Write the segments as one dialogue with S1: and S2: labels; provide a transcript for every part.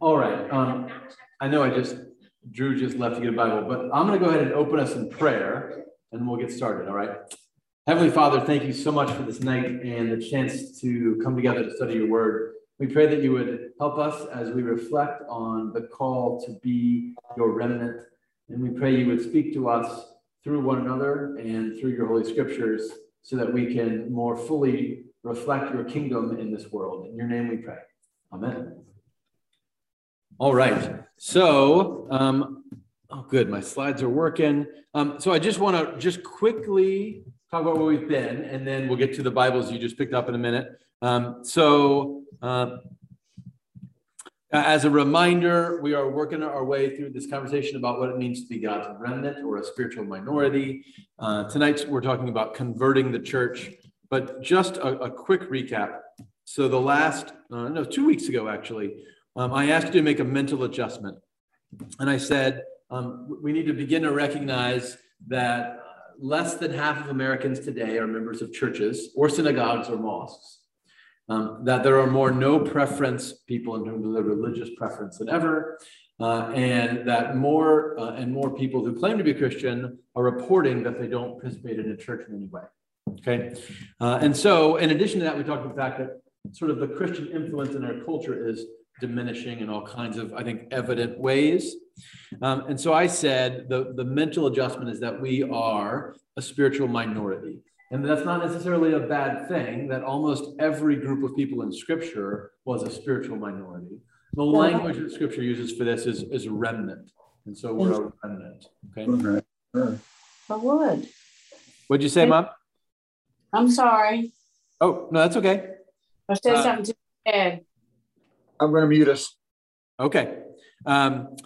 S1: All right. Um, I know I just, Drew just left to get a Bible, but I'm going to go ahead and open us in prayer and we'll get started. All right. Heavenly Father, thank you so much for this night and the chance to come together to study your word. We pray that you would help us as we reflect on the call to be your remnant. And we pray you would speak to us through one another and through your holy scriptures so that we can more fully reflect your kingdom in this world. In your name we pray. Amen. All right. So, um, oh, good. My slides are working. Um, so I just want to just quickly talk about where we've been, and then we'll get to the Bibles you just picked up in a minute. Um, so, uh, as a reminder, we are working our way through this conversation about what it means to be God's remnant or a spiritual minority. Uh, tonight, we're talking about converting the church, but just a, a quick recap. So, the last, uh, no, two weeks ago, actually, um, I asked you to make a mental adjustment. And I said, um, we need to begin to recognize that less than half of Americans today are members of churches or synagogues or mosques. Um, that there are more no preference people in terms of their religious preference than ever, uh, and that more uh, and more people who claim to be Christian are reporting that they don't participate in a church in any way. Okay, uh, and so in addition to that, we talked about the fact that sort of the Christian influence in our culture is diminishing in all kinds of, I think, evident ways. Um, and so I said the, the mental adjustment is that we are a spiritual minority. And that's not necessarily a bad thing, that almost every group of people in Scripture was a spiritual minority. The language that Scripture uses for this is, is remnant. And so we're a remnant. Okay.
S2: Okay. I would.
S1: What'd you say, Mom?
S2: I'm sorry.
S1: Oh, no, that's okay.
S2: I said uh, something too bad.
S3: I'm going to mute us.
S1: Okay. Um,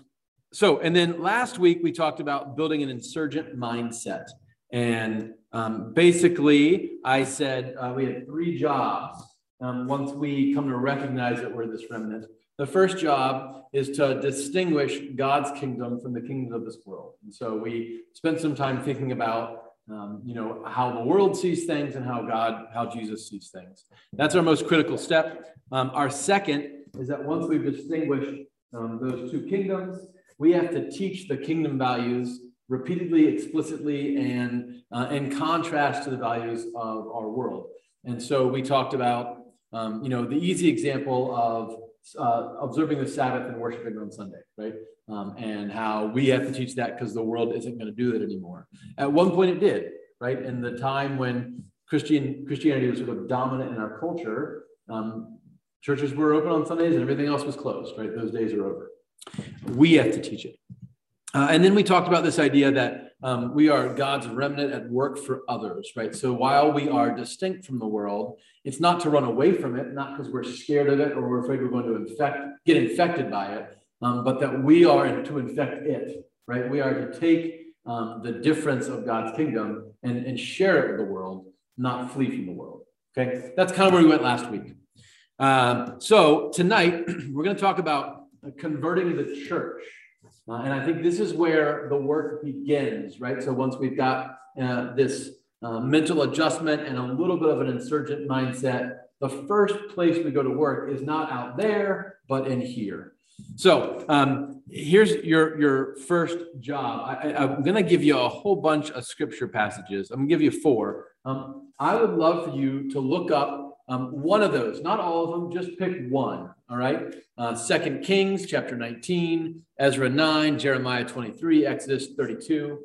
S1: so, and then last week we talked about building an insurgent mindset. And um, basically, I said uh, we had three jobs um, once we come to recognize that we're this remnant. The first job is to distinguish God's kingdom from the kingdoms of this world. And so we spent some time thinking about um, you know how the world sees things and how god how jesus sees things that's our most critical step um, our second is that once we've distinguished um, those two kingdoms, we have to teach the kingdom values repeatedly, explicitly, and uh, in contrast to the values of our world. And so we talked about, um, you know, the easy example of uh, observing the Sabbath and worshiping on Sunday, right? Um, and how we have to teach that because the world isn't going to do that anymore. At one point, it did, right? In the time when Christian Christianity was sort of dominant in our culture, um, Churches were open on Sundays and everything else was closed, right? Those days are over. We have to teach it. Uh, and then we talked about this idea that um, we are God's remnant at work for others, right? So while we are distinct from the world, it's not to run away from it, not because we're scared of it or we're afraid we're going to infect, get infected by it, um, but that we are to infect it, right? We are to take um, the difference of God's kingdom and, and share it with the world, not flee from the world. Okay, that's kind of where we went last week. Um, so tonight we're going to talk about converting the church. Uh, and I think this is where the work begins, right? So once we've got uh, this uh, mental adjustment and a little bit of an insurgent mindset, the first place we go to work is not out there, but in here. So um, here's your, your first job. I, am going to give you a whole bunch of scripture passages. I'm going to give you four. Um, I would love for you to look up um, one of those, not all of them, just pick one. All right. Uh, Second Kings chapter 19, Ezra 9, Jeremiah 23, Exodus 32.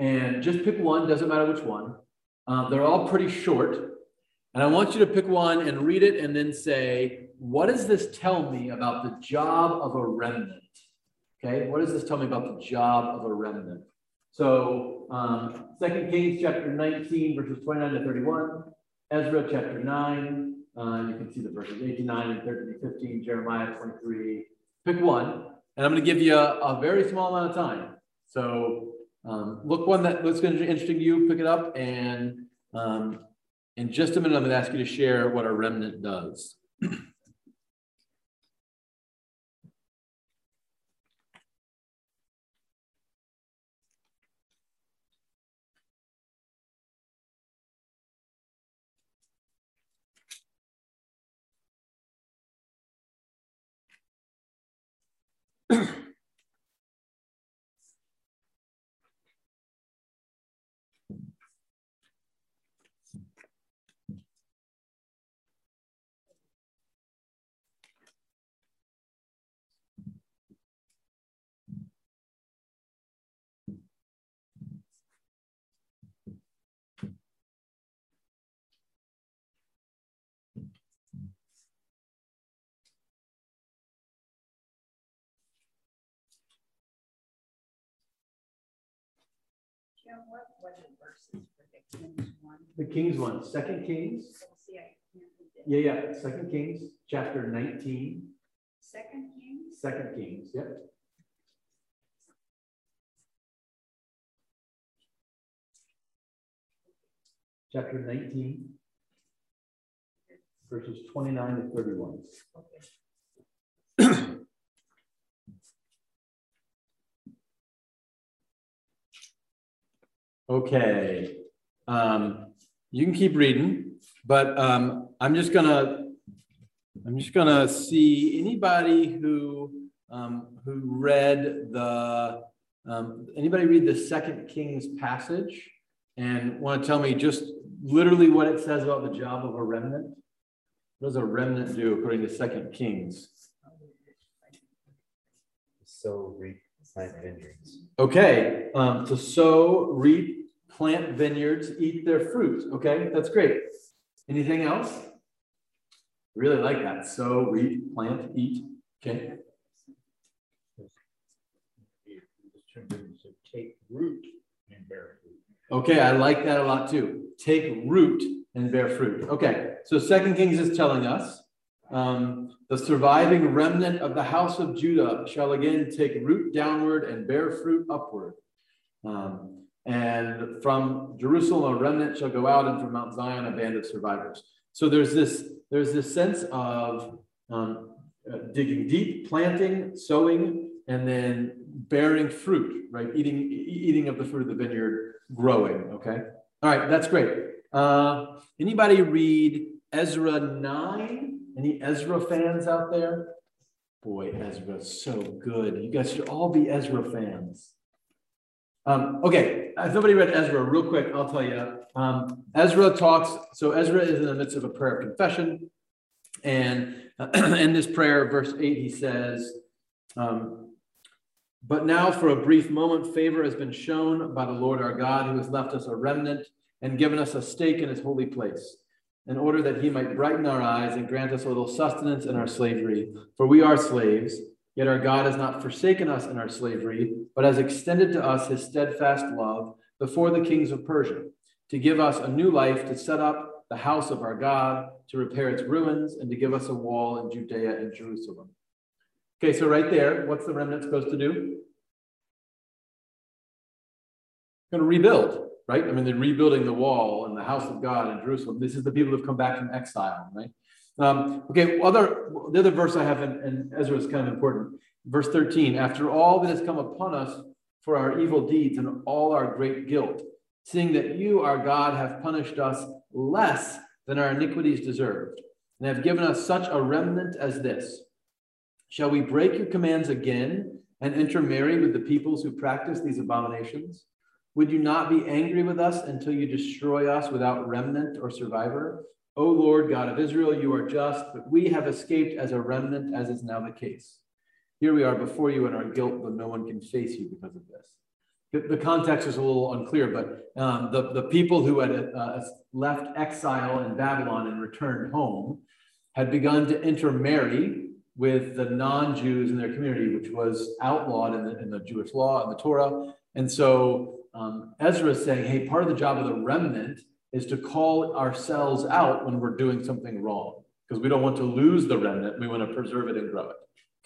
S1: And just pick one, doesn't matter which one. Uh, they're all pretty short. And I want you to pick one and read it and then say, what does this tell me about the job of a remnant? Okay. What does this tell me about the job of a remnant? So, um, Second Kings chapter 19, verses 29 to 31. Ezra chapter 9, uh, you can see the verses 89 and 30 to 15, Jeremiah 23. Pick one, and I'm going to give you a, a, very small amount of time. So um, look one that looks interesting to you, pick it up, and um, in just a minute, I'm going to ask you to share what a remnant does.
S4: Jim, what, what the verses for the Kings one?
S1: The Kings one, Second Kings.
S4: See, I can't read it.
S1: Yeah, yeah. Second Kings, chapter 19.
S4: Second Kings?
S1: Second Kings. Yep. Chapter 19, verses 29 to 31.
S4: Okay.
S1: Okay. Um, you can keep reading, but um, I'm just gonna I'm just gonna see anybody who um, who read the um, anybody read the Second Kings passage and want to tell me just literally what it says about the job of a remnant. What does a remnant do according to Second Kings?
S5: So reap, plant vineyards.
S1: Okay, um, to sow, reap, plant vineyards, eat their fruit. Okay, that's great. Anything else? Really like that. Sow, reap, plant, eat. Okay.
S3: Take root and bear fruit.
S1: Okay, I like that a lot too. Take root and bear fruit. Okay, so Second Kings is telling us um, the surviving remnant of the house of Judah shall again take root downward and bear fruit upward. Um, and from Jerusalem, a remnant shall go out, and from Mount Zion, a band of survivors. So there's this there's this sense of um, uh, digging deep, planting, sowing, and then bearing fruit, right? Eating eating of the fruit of the vineyard, growing. Okay, all right, that's great. Uh, anybody read Ezra nine? Any Ezra fans out there? Boy, Ezra's so good. You guys should all be Ezra fans. Um, okay, if nobody read Ezra, real quick, I'll tell you. Um, Ezra talks, so Ezra is in the midst of a prayer of confession. And in this prayer, verse 8, he says, um, But now, for a brief moment, favor has been shown by the Lord our God, who has left us a remnant and given us a stake in his holy place, in order that he might brighten our eyes and grant us a little sustenance in our slavery. For we are slaves, yet our God has not forsaken us in our slavery, but has extended to us his steadfast love before the kings of Persia, to give us a new life, to set up the house of our God, to repair its ruins, and to give us a wall in Judea and Jerusalem. Okay, so right there, what's the remnant supposed to do? Going to rebuild, right? I mean, they're rebuilding the wall and the house of God in Jerusalem. This is the people who've come back from exile, right? Um, okay, other the other verse I have in, in Ezra is kind of important. Verse 13, after all that has come upon us for our evil deeds and all our great guilt, seeing that you, our God, have punished us less than our iniquities deserved, and have given us such a remnant as this. Shall we break your commands again and intermarry with the peoples who practice these abominations? Would you not be angry with us until you destroy us without remnant or survivor? O Lord God of Israel, you are just, but we have escaped as a remnant, as is now the case. Here we are before you in our guilt, though no one can face you because of this. The, the context is a little unclear, but um, the, the people who had uh, left exile in Babylon and returned home had begun to intermarry with the non Jews in their community, which was outlawed in the, in the Jewish law and the Torah. And so um, Ezra is saying, hey, part of the job of the remnant is to call ourselves out when we're doing something wrong because we don't want to lose the remnant. We want to preserve it and grow it.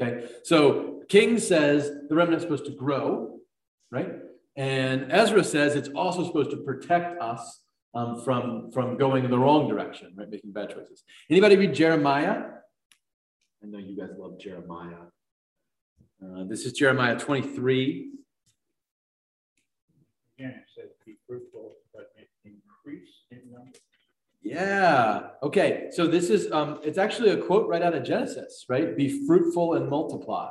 S1: Okay. So King says the remnant's supposed to grow, right? And Ezra says it's also supposed to protect us um, from, from going in the wrong direction, right? Making bad choices. Anybody read Jeremiah? I know you guys love Jeremiah. Uh, this is Jeremiah 23.
S3: Again, it says be fruitful, but increase in number.
S1: Yeah. Okay. So this is um, it's actually a quote right out of Genesis, right? Be fruitful and multiply.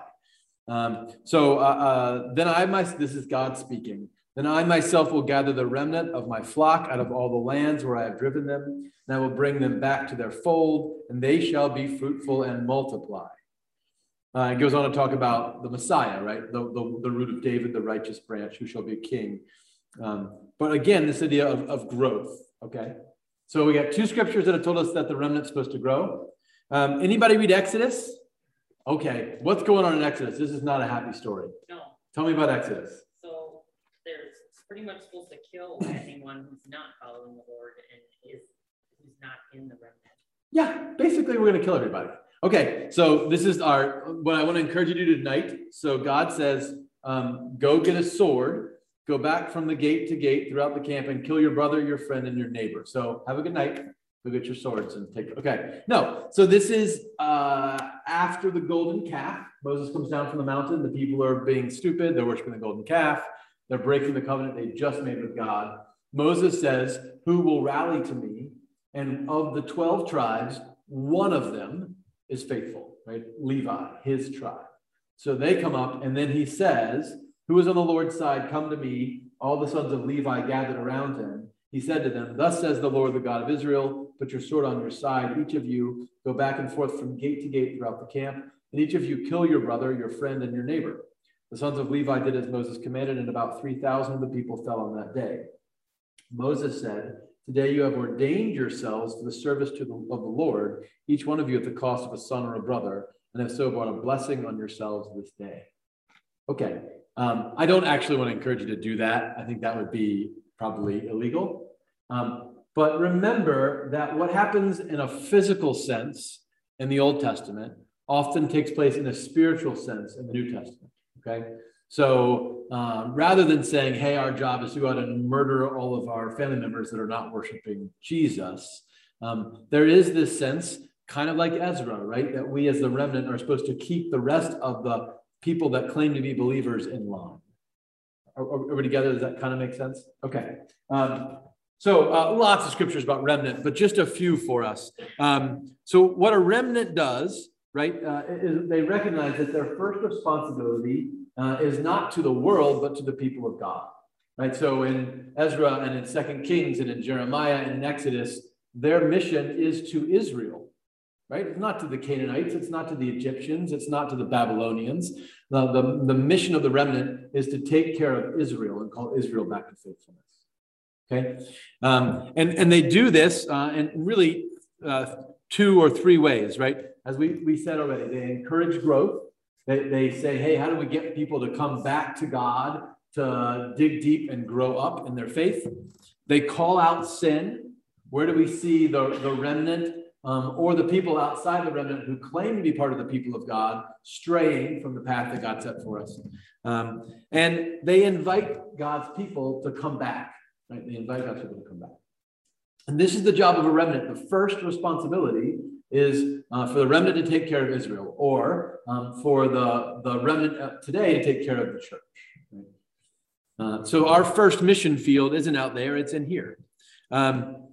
S1: Um, so uh, uh, then I myself, this is God speaking. Then I myself will gather the remnant of my flock out of all the lands where I have driven them, and I will bring them back to their fold, and they shall be fruitful and multiply. Uh, it goes on to talk about the Messiah, right? The, the, the root of David, the righteous branch, who shall be king. Um, but again, this idea of, of growth, okay? So we got two scriptures that have told us that the remnant's supposed to grow. Um, anybody read Exodus? Okay, what's going on in Exodus? This is not a happy story.
S6: No,
S1: Tell me about Exodus.
S6: so there's pretty much supposed to kill anyone who's not following the Lord and is who's not in the remnant.
S1: Yeah, basically, we're going to kill everybody. Okay, so this is our what I want to encourage you to do tonight. So God says, um, go get a sword, go back from the gate to gate throughout the camp, and kill your brother, your friend, and your neighbor. So have a good night. Go get your swords and take. Okay, no. So this is uh, after the golden calf. Moses comes down from the mountain. The people are being stupid. They're worshiping the golden calf. They're breaking the covenant they just made with God. Moses says, "Who will rally to me?" And of the twelve tribes, one of them is faithful, right? Levi, his tribe. So they come up, and then he says, Who is on the Lord's side? Come to me. All the sons of Levi gathered around him. He said to them, Thus says the Lord, the God of Israel, put your sword on your side. Each of you go back and forth from gate to gate throughout the camp, and each of you kill your brother, your friend, and your neighbor. The sons of Levi did as Moses commanded, and about 3,000 of the people fell on that day. Moses said, Today you have ordained yourselves to the service to the, of the Lord, each one of you at the cost of a son or a brother, and have so brought a blessing on yourselves this day. Okay, um, I don't actually want to encourage you to do that. I think that would be probably illegal. Um, but remember that what happens in a physical sense in the Old Testament often takes place in a spiritual sense in the New Testament. Okay, so um, rather than saying, hey, our job is to go out and murder all of our family members that are not worshiping Jesus, um, there is this sense, kind of like Ezra, right? That we as the remnant are supposed to keep the rest of the people that claim to be believers in line. Are, are we together? Does that kind of make sense? Okay. Um, so uh, lots of scriptures about remnant, but just a few for us. Um, so what a remnant does, right, uh, is they recognize that their first responsibility uh, is not to the world, but to the people of God. Right. So in Ezra and in Second Kings and in Jeremiah and in Exodus, their mission is to Israel. Right? It's not to the Canaanites, it's not to the Egyptians, it's not to the Babylonians. The, the, the mission of the remnant is to take care of Israel and call Israel back to faithfulness. Okay. Um, and, and they do this uh, in really uh, two or three ways, right? As we, we said already, they encourage growth they, they say, hey, how do we get people to come back to God, to dig deep and grow up in their faith? They call out sin. Where do we see the, the remnant um, or the people outside the remnant who claim to be part of the people of God straying from the path that God set for us? Um, and they invite God's people to come back. Right? They invite God's people to come back. And this is the job of a remnant. The first responsibility is uh, for the remnant to take care of Israel, or um, for the, the remnant today to take care of the church. Uh, so our first mission field isn't out there, it's in here. Um,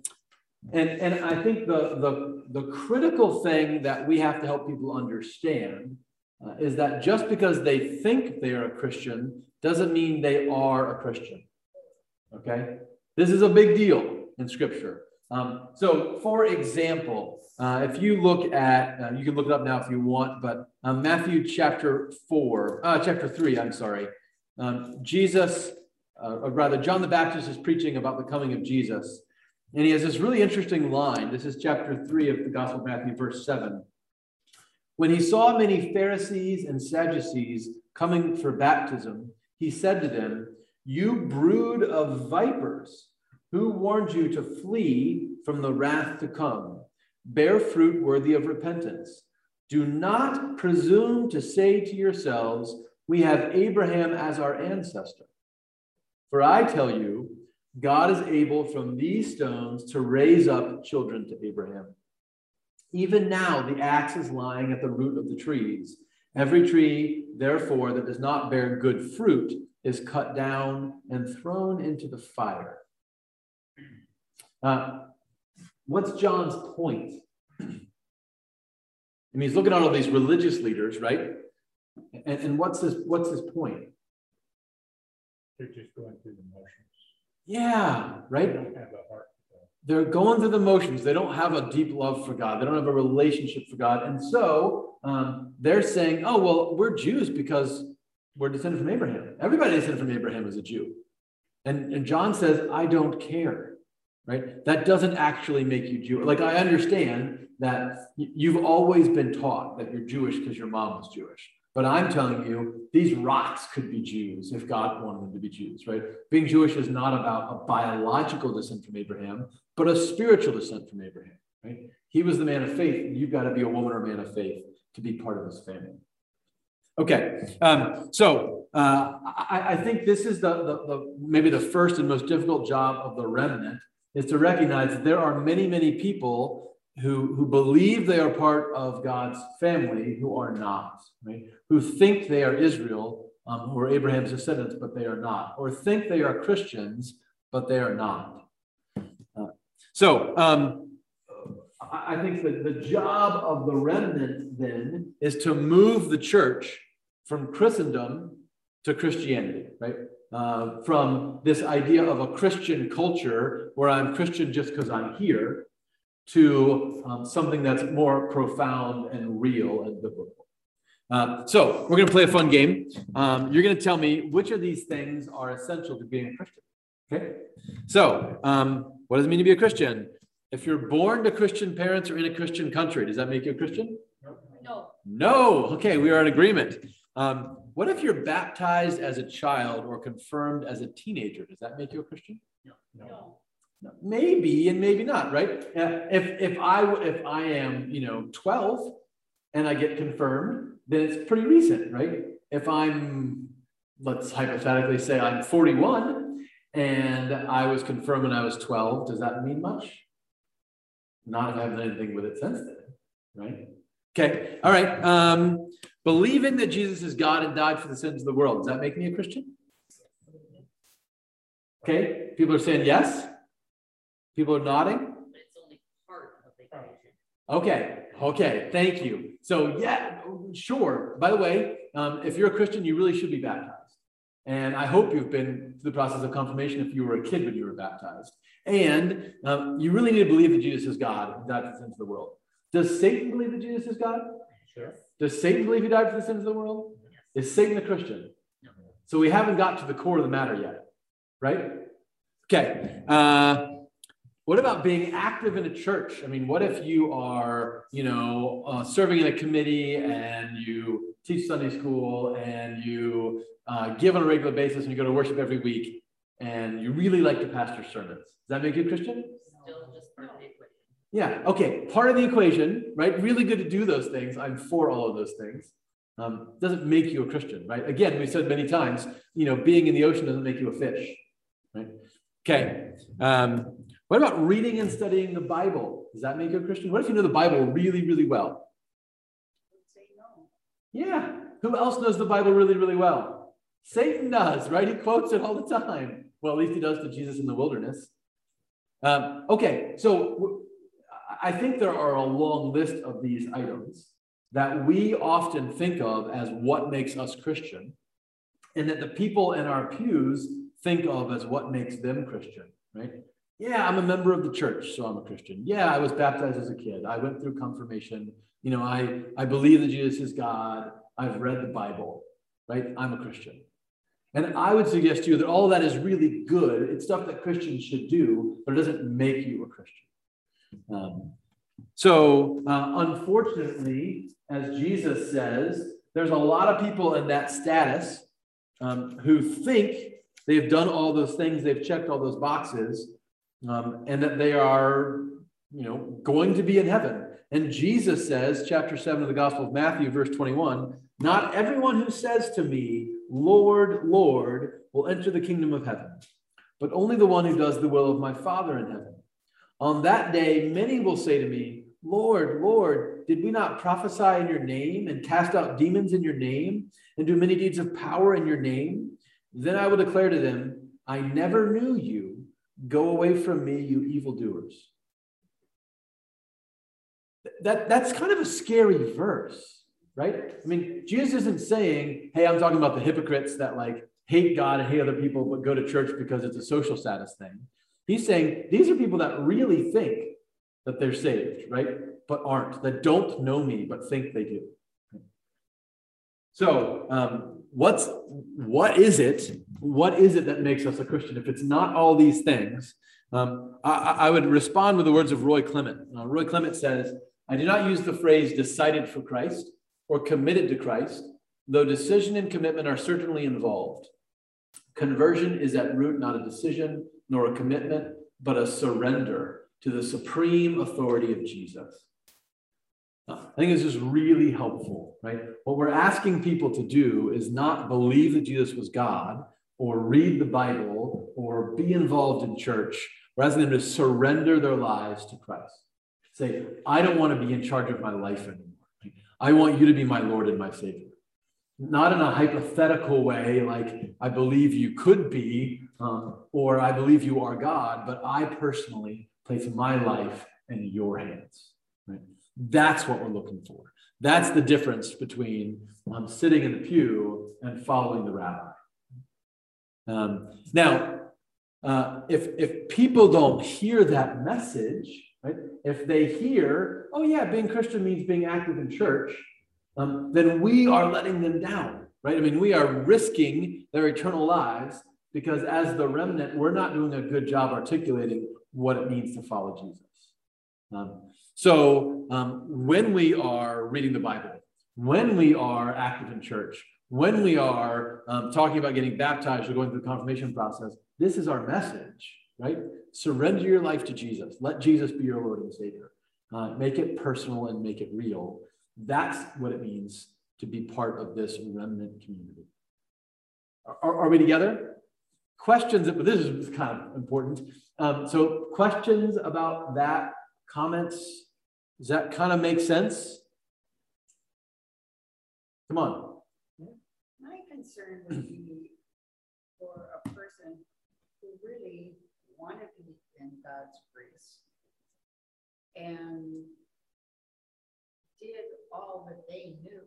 S1: and, and I think the, the, the critical thing that we have to help people understand uh, is that just because they think they are a Christian doesn't mean they are a Christian. Okay? This is a big deal in Scripture. Um, so, for example, uh, if you look at, uh, you can look it up now if you want, but um, Matthew chapter four, uh, chapter three, I'm sorry. Um, Jesus, uh, or rather, John the Baptist is preaching about the coming of Jesus. And he has this really interesting line. This is chapter three of the Gospel of Matthew, verse seven. When he saw many Pharisees and Sadducees coming for baptism, he said to them, You brood of vipers. Who warned you to flee from the wrath to come? Bear fruit worthy of repentance. Do not presume to say to yourselves, We have Abraham as our ancestor. For I tell you, God is able from these stones to raise up children to Abraham. Even now, the axe is lying at the root of the trees. Every tree, therefore, that does not bear good fruit is cut down and thrown into the fire. Uh, what's John's point? I mean, he's looking at all these religious leaders, right? And, and what's his what's his point?
S3: They're just going through the motions.
S1: Yeah,
S3: They
S1: right.
S3: don't have a heart.
S1: They're going through the motions. They don't have a deep love for God. They don't have a relationship for God, and so um, they're saying, "Oh well, we're Jews because we're descended from Abraham. Everybody descended from Abraham is a Jew." And, and John says, "I don't care." Right? That doesn't actually make you Jew. Like I understand that you've always been taught that you're Jewish because your mom was Jewish. But I'm telling you, these rocks could be Jews if God wanted them to be Jews, right? Being Jewish is not about a biological descent from Abraham, but a spiritual descent from Abraham, right? He was the man of faith, and you've got to be a woman or man of faith to be part of his family. Okay, um, so uh, I, I think this is the, the, the maybe the first and most difficult job of the remnant is to recognize that there are many, many people who, who believe they are part of God's family who are not, right? Who think they are Israel, um, who are Abraham's descendants, but they are not, or think they are Christians, but they are not. Uh, so um, I think that the job of the remnant then is to move the church from Christendom to Christianity, right? Uh, from this idea of a Christian culture where I'm Christian just because I'm here to um, something that's more profound and real and biblical. Uh, so we're going to play a fun game. Um, you're going to tell me which of these things are essential to being a Christian. Okay. So um, what does it mean to be a Christian? If you're born to Christian parents or in a Christian country, does that make you a Christian?
S6: No,
S1: No. Okay, we are in agreement. Um, what if you're baptized as a child or confirmed as a teenager? Does that make you a Christian?
S3: No.
S6: no.
S1: Maybe and maybe not, right? Uh, if if I if I am you know 12 and I get confirmed, then it's pretty recent, right? If I'm let's hypothetically say I'm 41 and I was confirmed when I was 12, does that mean much? Not if I haven't done anything with it since then, right? Okay, all right. Um, believing that Jesus is God and died for the sins of the world, does that make me a Christian? Okay, people are saying yes. People are nodding.
S6: But it's only part of the equation.
S1: Okay, okay, thank you. So, yeah, sure. By the way, um, if you're a Christian, you really should be baptized. And I hope you've been through the process of confirmation if you were a kid when you were baptized. And um, you really need to believe that Jesus is God and died for the sins of the world. Does Satan believe that Jesus is God?
S3: Sure.
S1: Does Satan believe he died for the sins of the world? Yes. Is Satan a Christian?
S6: No.
S1: So we haven't got to the core of the matter yet, right? Okay. Uh, what about being active in a church? I mean, what if you are, you know, uh, serving in a committee and you teach Sunday school and you uh, give on a regular basis and you go to worship every week and you really like the pastor's sermons? Does that make you a Christian?
S6: Still just part of the equation.
S1: Yeah. Okay. Part of the equation, right? Really good to do those things. I'm for all of those things. Um, doesn't make you a Christian, right? Again, we've said many times, you know, being in the ocean doesn't make you a fish, right? Okay. Um, what about reading and studying the Bible? Does that make you a Christian? What if you know the Bible really, really well? Yeah. Who else knows the Bible really, really well? Satan does, right? He quotes it all the time. Well, at least he does to Jesus in the wilderness. Um, okay, so I think there are a long list of these items that we often think of as what makes us Christian, and that the people in our pews think of as what makes them Christian, right? Yeah, I'm a member of the church, so I'm a Christian. Yeah, I was baptized as a kid. I went through confirmation. You know, I, I believe that Jesus is God. I've read the Bible, right? I'm a Christian. And I would suggest to you that all that is really good. It's stuff that Christians should do, but it doesn't make you a Christian. Um, so, uh, unfortunately, as Jesus says, there's a lot of people in that status um, who think they've done all those things, they've checked all those boxes, um, and that they are, you know, going to be in heaven. And Jesus says, chapter 7 of the Gospel of Matthew, verse 21, not everyone who says to me, Lord, Lord, will enter the kingdom of heaven, but only the one who does the will of my Father in heaven. On that day, many will say to me, Lord, Lord, did we not prophesy in your name and cast out demons in your name and do many deeds of power in your name? Then I will declare to them, I never knew you. Go away from me, you evildoers. That, that's kind of a scary verse, right? I mean, Jesus isn't saying, hey, I'm talking about the hypocrites that like hate God and hate other people, but go to church because it's a social status thing. He's saying these are people that really think that they're saved, right? But aren't, that don't know me, but think they do. So, um, what's what is it? What is it that makes us a Christian? If it's not all these things, um, I, I, would respond with the words of Roy Clement. Uh, Roy Clement says, "I do not use the phrase decided for Christ or committed to Christ, though decision and commitment are certainly involved. Conversion is at root not a decision nor a commitment, but a surrender to the supreme authority of Jesus." I think this is really helpful, right? What we're asking people to do is not believe that Jesus was God or read the Bible or be involved in church. We're asking them to surrender their lives to Christ. Say, I don't want to be in charge of my life anymore. I want you to be my Lord and my Savior. Not in a hypothetical way, like I believe you could be, um, or I believe you are God, but I personally place my life in your hands. That's what we're looking for. That's the difference between um, sitting in the pew and following the rabbi. Um, now, uh, if, if people don't hear that message, right, if they hear, oh, yeah, being Christian means being active in church, um, then we are letting them down, right? I mean, we are risking their eternal lives because as the remnant, we're not doing a good job articulating what it means to follow Jesus. Um, so um, when we are reading the Bible, when we are active in church, when we are um, talking about getting baptized or going through the confirmation process, this is our message, right? Surrender your life to Jesus. Let Jesus be your Lord and Savior. Uh, make it personal and make it real. That's what it means to be part of this remnant community. Are, are we together? Questions, but this is kind of important. Um, so, questions about that, comments, does that kind of make sense? Come on.
S4: My concern would be for a person who really wanted to be in God's grace and did all that they knew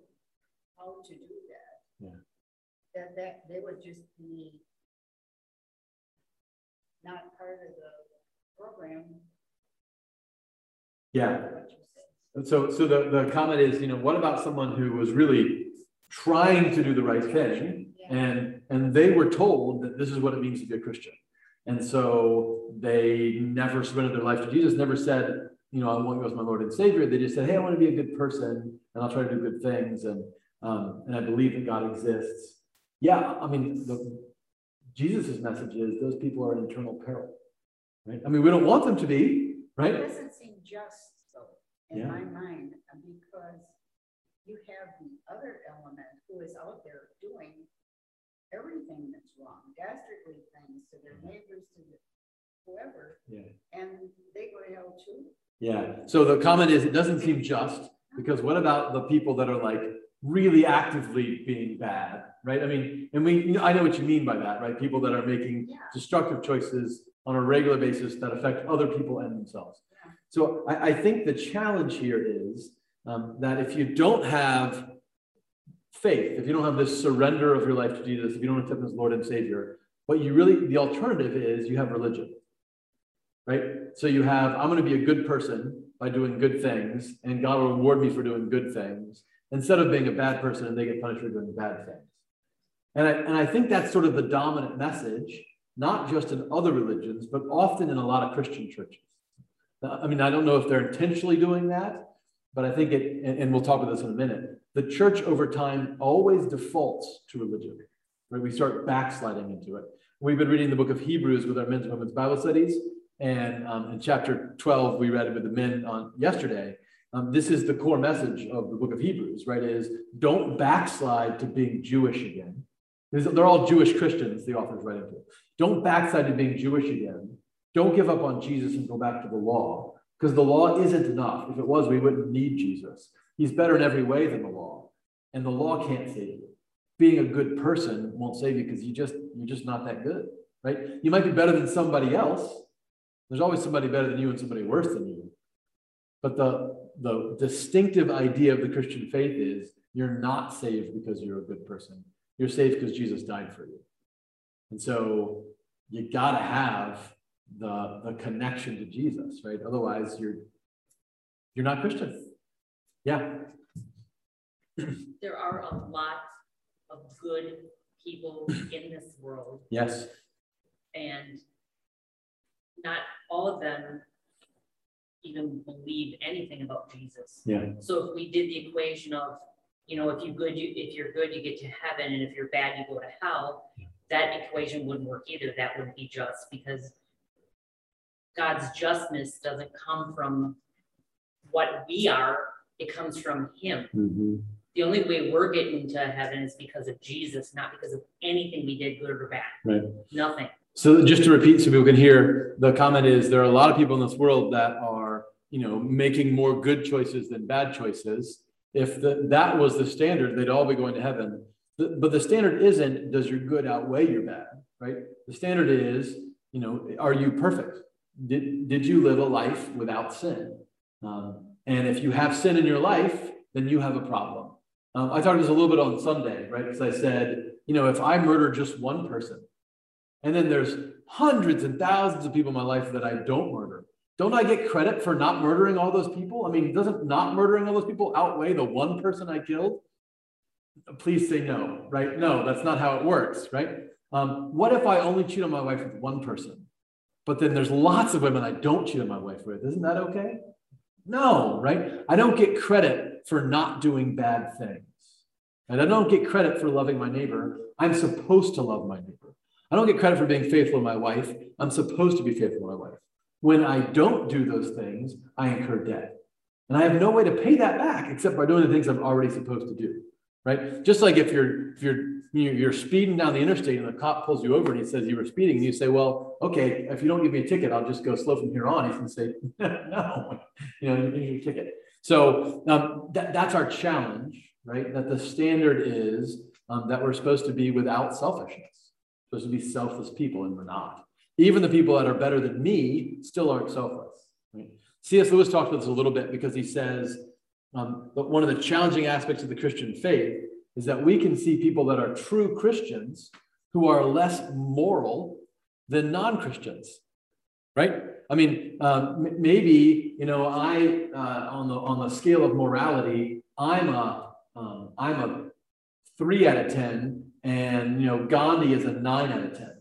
S4: how to do that.
S1: Yeah.
S4: That that they would just be not part of the program.
S1: Yeah. So, so the, the comment is, you know, what about someone who was really trying to do the right thing and and they were told that this is what it means to be a Christian. And so they never surrendered their life to Jesus, never said, you know, I want you as my Lord and Savior. They just said, hey, I want to be a good person and I'll try to do good things. And um, and I believe that God exists. Yeah, I mean, the, Jesus' message is those people are in eternal peril. Right? I mean, we don't want them to be, right?
S4: It doesn't seem just in
S1: Yeah.
S4: my mind, uh, because you have the other element who is out there doing everything that's wrong, dastardly things to their neighbors, to the- whoever,
S1: Yeah.
S4: and they go to hell too.
S1: Yeah. So the comment is it doesn't seem just because what about the people that are like really actively being bad, right? I mean, and we, you know, I know what you mean by that, right? People that are making
S4: Yeah.
S1: destructive choices on a regular basis that affect other people and themselves. So I, I think the challenge here is um, that if you don't have faith, if you don't have this surrender of your life to Jesus, if you don't accept him as Lord and Savior, what you really, the alternative is you have religion, right? So you have, I'm going to be a good person by doing good things, and God will reward me for doing good things, instead of being a bad person and they get punished for doing bad things. And I, and I think that's sort of the dominant message, not just in other religions, but often in a lot of Christian churches. I mean, I don't know if they're intentionally doing that, but I think it, and, and we'll talk about this in a minute. The church over time always defaults to religion, right? We start backsliding into it. We've been reading the book of Hebrews with our men's and women's Bible studies. And um, in chapter 12, we read it with the men on yesterday. Um, this is the core message of the book of Hebrews, right? Is don't backslide to being Jewish again. They're all Jewish Christians, the author's writing to. Don't backslide to being Jewish again. Don't give up on Jesus and go back to the law, because the law isn't enough. If it was, we wouldn't need Jesus. He's better in every way than the law, and the law can't save you. Being a good person won't save you because you just you're just not that good, right? You might be better than somebody else. There's always somebody better than you and somebody worse than you. But the the distinctive idea of the Christian faith is You're not saved because you're a good person. You're saved because Jesus died for you. And so you got to have the, the connection to Jesus, right? Otherwise, you're you're not Christian. Yeah.
S6: There are a lot of good people in this world,
S1: Yes.
S6: and not all of them even believe anything about Jesus.
S1: Yeah.
S6: So if we did the equation of, you know, if you good, you if you're good, you get to heaven, and if you're bad, you go to hell, that equation wouldn't work either. That wouldn't be just because God's justness doesn't come from what we are, it comes from Him.
S1: Mm-hmm.
S6: The only way we're getting to heaven is because of Jesus, not because of anything we did, good or bad.
S1: Right.
S6: Nothing.
S1: So just to repeat, so people can hear, the comment is there are a lot of people in this world that are, you know, making more good choices than bad choices. If the, that was the standard, they'd all be going to heaven. The- But the standard isn't, does your good outweigh your bad, right? The standard is, you know, are you perfect? Did, did you live a life without sin? Um, and if you have sin in your life, then you have a problem. Um, I talked this a little bit on Sunday, right? Because I said, you know, if I murder just one person, and then there's hundreds and thousands of people in my life that I don't murder. Don't I get credit for not murdering all those people? I mean, doesn't not murdering all those people outweigh the one person I killed? Please say no, right? No, that's not how it works, right? Um, what if I only cheat on my wife with one person? But then there's lots of women I don't cheat on my wife with. Isn't that okay? No, right? I don't get credit for not doing bad things. And I don't get credit for loving my neighbor. I'm supposed to love my neighbor. I don't get credit for being faithful to my wife. I'm supposed to be faithful to my wife. When I don't do those things, I incur debt. And I have no way to pay that back except by doing the things I'm already supposed to do. Right? Just like if you're if you're you're speeding down the interstate and the cop pulls you over and he says you were speeding, and you say, Well, okay, if you don't give me a ticket, I'll just go slow from here on. He's gonna say, No, you know, you a ticket. So um, that, that's our challenge, right? That the standard is um, that we're supposed to be without selfishness, supposed to be selfless people, and we're not. Even the people that are better than me still aren't selfless. Right? C.S. Lewis talked about this a little bit because he says um, but one of the challenging aspects of the Christian faith is that we can see people that are true Christians who are less moral than non-Christians, right? I mean, um, m- maybe you know, I uh, on the on the scale of morality, I'm a um, I'm a three out of ten, and you know, Gandhi is a nine out of ten,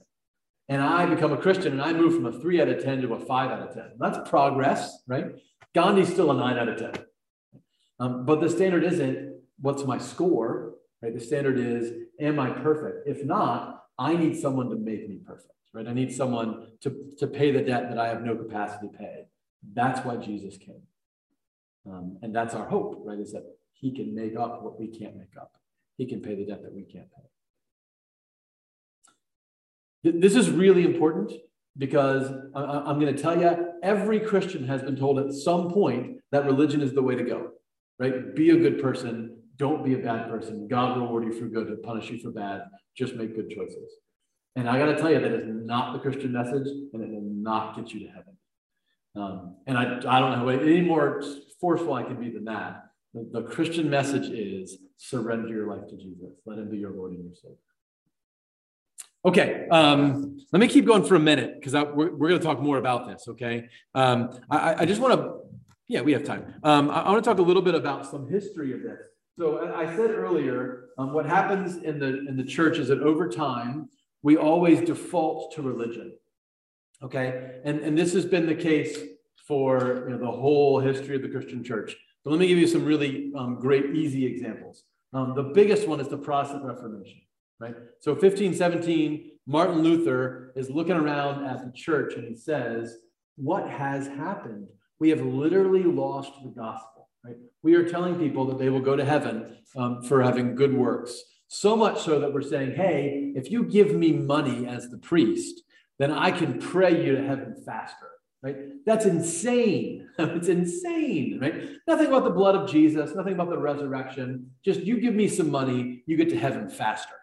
S1: and I become a Christian, and I move from a three out of ten to a five out of ten. That's progress, right? Gandhi's still a nine out of ten. Um, but the standard isn't what's my score, right? The standard is, am I perfect? If not, I need someone to make me perfect, right? I need someone to, to pay the debt that I have no capacity to pay. That's why Jesus came. Um, and that's our hope, right? Is that he can make up what we can't make up. He can pay the debt that we can't pay. Th- This is really important because I- I'm going to tell you, every Christian has been told at some point that religion is the way to go right? Be a good person. Don't be a bad person. God will reward you for good and punish you for bad. Just make good choices. And I got to tell you, that is not the Christian message, and it will not get you to heaven. Um, and I, I don't know any more forceful I can be than that. The, the Christian message is surrender your life to Jesus. Let him be your Lord and your Savior. Okay, um, let me keep going for a minute because we're, we're going to talk more about this. Okay, um, I, I just want to yeah, we have time. Um, I, I want to talk a little bit about some history of this. So I said earlier, um, what happens in the in the church is that over time we always default to religion. Okay, and and this has been the case for you know, the whole history of the Christian church. But let me give you some really um, great, easy examples. Um, the biggest one is the Protestant Reformation, right? So 1517, Martin Luther is looking around at the church and he says, "What has happened?" we have literally lost the gospel, right? We are telling people that they will go to heaven um, for having good works. So much so that we're saying, hey, if you give me money as the priest, then I can pray you to heaven faster, right? That's insane. it's insane, right? Nothing about the blood of Jesus, nothing about the resurrection. Just you give me some money, you get to heaven faster.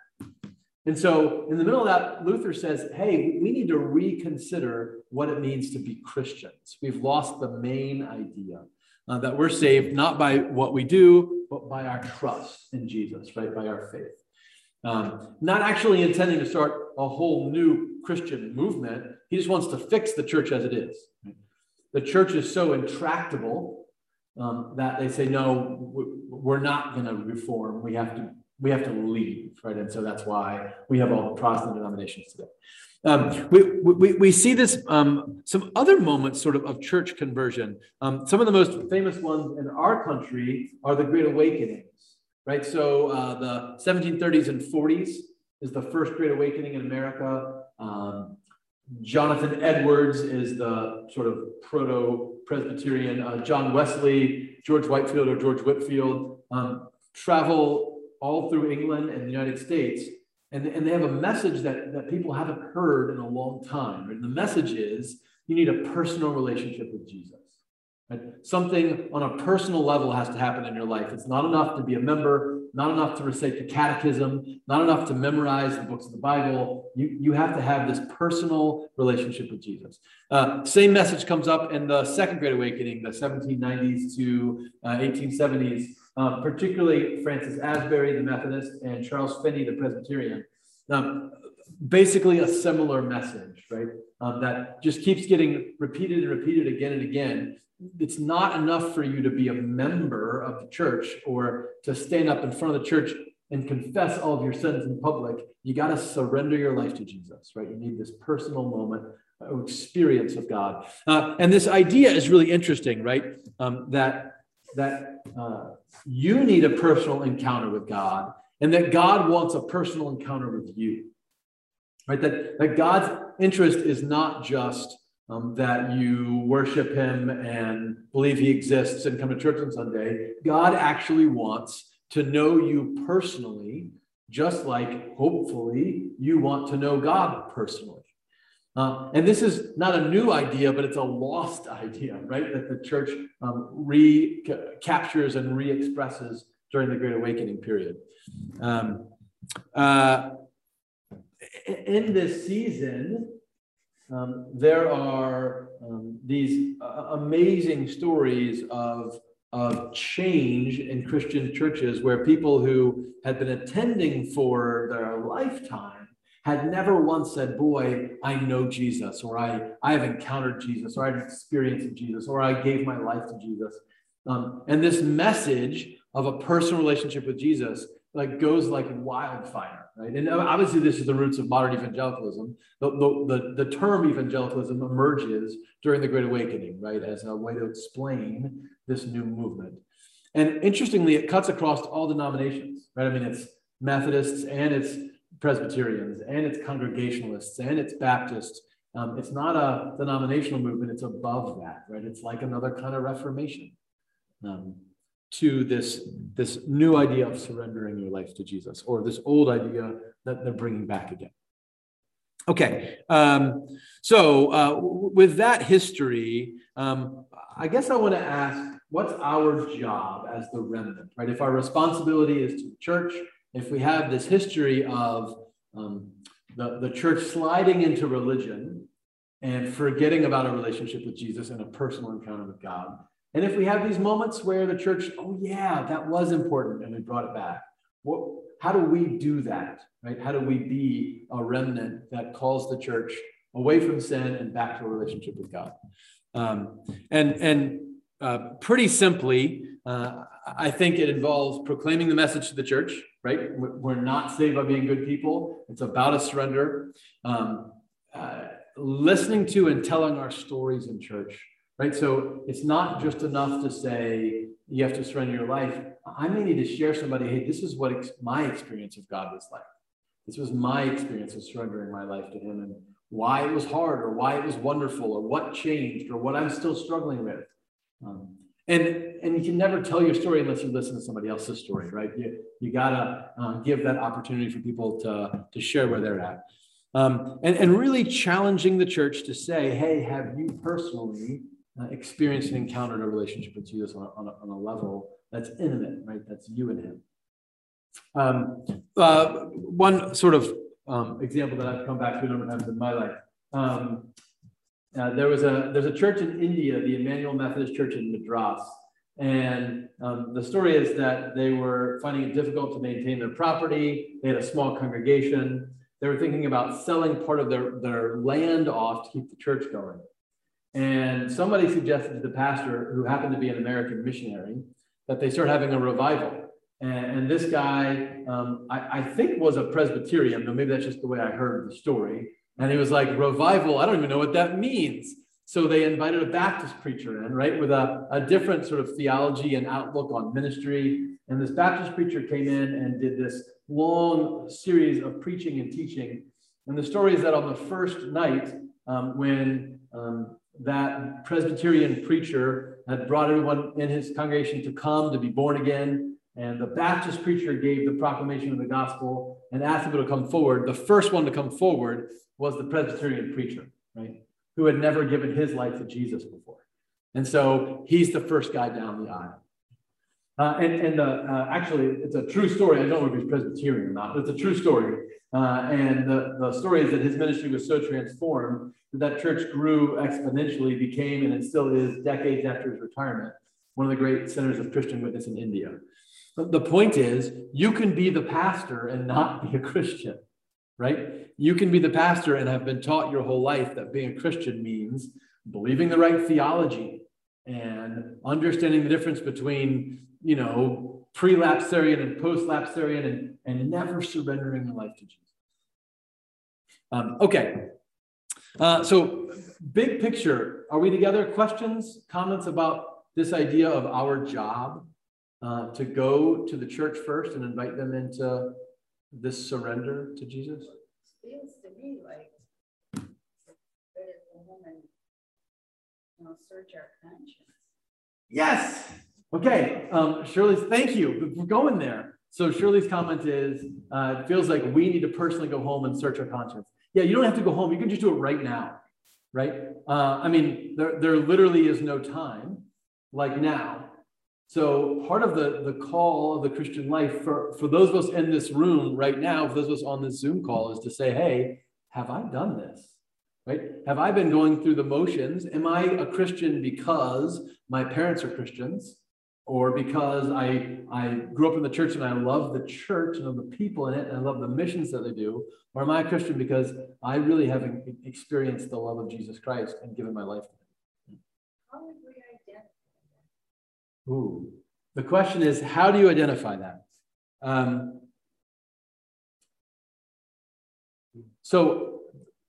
S1: And so, in the middle of that, Luther says, hey, we need to reconsider what it means to be Christians. We've lost the main idea. Uh, that we're saved not by what we do, but by our trust in Jesus, right? By our faith. Um, not actually intending to start a whole new Christian movement. He just wants to fix the church as it is. The church is so intractable um, that they say, no, we're not going to reform. We have to we have to leave, right? And so that's why we have all the Protestant denominations today. Um, we, we, we see this, um, some other moments sort of of church conversion. Um, some of the most famous ones in our country are the Great Awakenings, right? So uh, the 1730s and 40s is the first Great Awakening in America. Um, Jonathan Edwards is the sort of proto Presbyterian. Uh, John Wesley, George Whitefield, or George Whitfield um, travel all through England and the United States and, and they have a message that, that people haven't heard in a long time. The message is you need a personal relationship with Jesus. Right? Something on a personal level has to happen in your life. It's not enough to be a member, not enough to recite the catechism, not enough to memorize the books of the Bible. You, you have to have this personal relationship with Jesus. Uh, same message comes up in the Second Great Awakening, the 1790s to uh, 1870s um, particularly Francis Asbury, the Methodist, and Charles Finney, the Presbyterian. Um, basically, a similar message, right? Um, that just keeps getting repeated and repeated again and again. It's not enough for you to be a member of the church or to stand up in front of the church and confess all of your sins in public. You got to surrender your life to Jesus, right? You need this personal moment of experience of God. Uh, and this idea is really interesting, right? Um, that that uh, you need a personal encounter with God and that God wants a personal encounter with you. Right? That, that God's interest is not just um, that you worship him and believe he exists and come to church on Sunday. God actually wants to know you personally, just like hopefully you want to know God personally. Uh, and this is not a new idea, but it's a lost idea, right? That the church um, recaptures and re expresses during the Great Awakening period. Um, uh, in this season, um, there are um, these uh, amazing stories of, of change in Christian churches where people who had been attending for their lifetime had never once said, Boy, I know Jesus, or I, I have encountered Jesus, or I have experienced Jesus, or I gave my life to Jesus. Um, and this message of a personal relationship with Jesus like goes like wildfire, right? And obviously, this is the roots of modern evangelicalism. The, the, the, the term evangelicalism emerges during the Great Awakening, right, as a way to explain this new movement. And interestingly, it cuts across all denominations, right? I mean, it's Methodists and it's Presbyterians and it's Congregationalists and it's Baptists. Um, it's not a denominational movement, it's above that, right? It's like another kind of reformation um, to this, this new idea of surrendering your life to Jesus or this old idea that they're bringing back again. Okay, um, so uh, with that history, um, I guess I want to ask what's our job as the remnant, right? If our responsibility is to the church, if we have this history of um, the, the church sliding into religion and forgetting about a relationship with Jesus and a personal encounter with God, and if we have these moments where the church, oh yeah, that was important, and we brought it back, what, how do we do that? Right? How do we be a remnant that calls the church away from sin and back to a relationship with God? Um, and and uh, pretty simply, uh, I think it involves proclaiming the message to the church, right? We're not saved by being good people. It's about a surrender. Um, uh, listening to and telling our stories in church, right? So it's not just enough to say you have to surrender your life. I may need to share somebody, hey, this is what ex- my experience of God was like. This was my experience of surrendering my life to Him and why it was hard or why it was wonderful or what changed or what I'm still struggling with. Um, and and you can never tell your story unless you listen to somebody else's story, right? You, you gotta um, give that opportunity for people to, to share where they're at. Um, and, and really challenging the church to say, hey, have you personally uh, experienced and encountered a relationship with Jesus on a, on a, on a level that's intimate, right? That's you and him. Um, uh, one sort of um, example that I've come back to a number of times in my life. Um, uh, there was a there's a church in India, the Emmanuel Methodist Church in Madras, And um, the story is that they were finding it difficult to maintain their property. They had a small congregation. They were thinking about selling part of their, their land off to keep the church going. And somebody suggested to the pastor, who happened to be an American missionary, that they start having a revival. And, and this guy, um, I, I think, was a Presbyterian, though maybe that's just the way I heard the story. And he was like, revival, I don't even know what that means. So they invited a Baptist preacher in, right, with a, a different sort of theology and outlook on ministry. And this Baptist preacher came in and did this long series of preaching and teaching. And the story is that on the first night, um, when um, that Presbyterian preacher had brought everyone in his congregation to come to be born again, and the Baptist preacher gave the proclamation of the gospel and asked people to come forward. The first one to come forward was the Presbyterian preacher, right? Who had never given his life to Jesus before. And so he's the first guy down the aisle. Uh, and and uh, actually, it's a true story. I don't know if he's Presbyterian or not, but it's a true story. Uh, and the, the story is that his ministry was so transformed that that church grew exponentially, became, and it still is, decades after his retirement, one of the great centers of Christian witness in India. But the point is, you can be the pastor and not be a Christian, right? You can be the pastor and have been taught your whole life that being a Christian means believing the right theology and understanding the difference between, you know, pre-lapsarian and post-lapsarian and, and never surrendering your life to Jesus. Um, okay. Uh, so big picture, are we together? Questions, comments about this idea of our job uh, to go to the church first and invite them into this surrender to Jesus?
S4: Feels to me like better go home and you know, search our conscience.
S1: Yes. Okay. Um, Shirley's, thank you. We're going there. So Shirley's comment is, uh, it feels like we need to personally go home and search our conscience. Yeah, you don't have to go home. You can just do it right now, right? Uh, I mean, there, there literally is no time like now. So part of the, the call of the Christian life for, for those of us in this room right now, for those of us on this Zoom call, is to say, hey, have I done this? Right? Have I been going through the motions? Am I a Christian because my parents are Christians? Or because I, I grew up in the church and I love the church and the people in it and I love the missions that they do? Or am I a Christian because I really haven't experienced the love of Jesus Christ and given my life to him? Ooh. The question is, how do you identify that? Um, so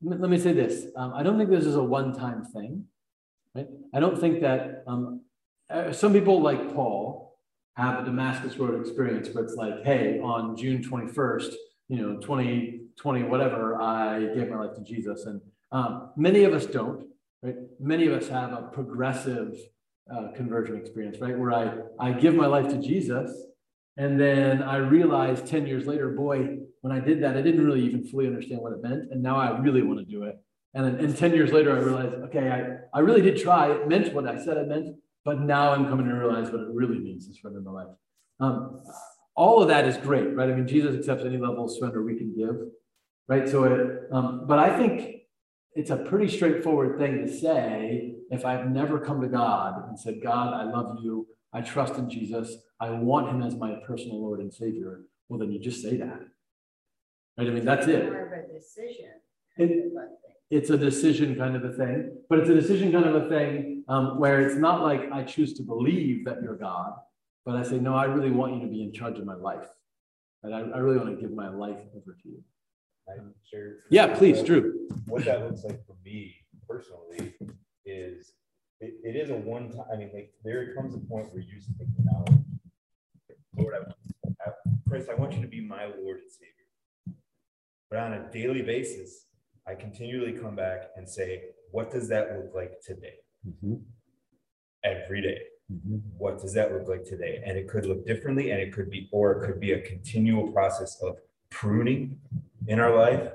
S1: let me say this. Um, I don't think this is a one-time thing. Right? I don't think that um, uh, some people like Paul have a Damascus Road experience where it's like, hey, on June 21st, you know, 2020, whatever, I gave my life to Jesus. And um, many of us don't, right? Many of us have a progressive uh, conversion experience, right? Where I, I give my life to Jesus. And then I realized 10 years later, boy, when I did that, I didn't really even fully understand what it meant. And now I really want to do it. And then and 10 years later, I realized, okay, I, I really did try. It meant what I said it meant, but now I'm coming to realize what it really means to surrender my life. Um, all of that is great, right? I mean, Jesus accepts any level of surrender we can give, right? So, it, um, but I think it's a pretty straightforward thing to say if I've never come to God and said, God, I love you, I trust in Jesus, I want him as my personal Lord and Savior, well, then you just say that. Right? I mean, that's it.
S4: More of a decision.
S1: It- It's a decision kind of a thing, but it's a decision kind of a thing um, where it's not like I choose to believe that you're God, but I say, no, I really want you to be in charge of my life. And I, I really want to give my life over to you.
S5: I'm sure.
S1: Yeah, please, Drew.
S5: What that looks like for me personally is, it, it is a one time, I mean, like, there comes a point where you think now, Lord, I, I, Christ, I want you to be my Lord and Savior. But on a daily basis, I continually come back and say, what does that look like today? Mm-hmm. Every day. Mm-hmm. What does that look like today? And it could look differently, and it could be, or it could be a continual process of pruning in our life.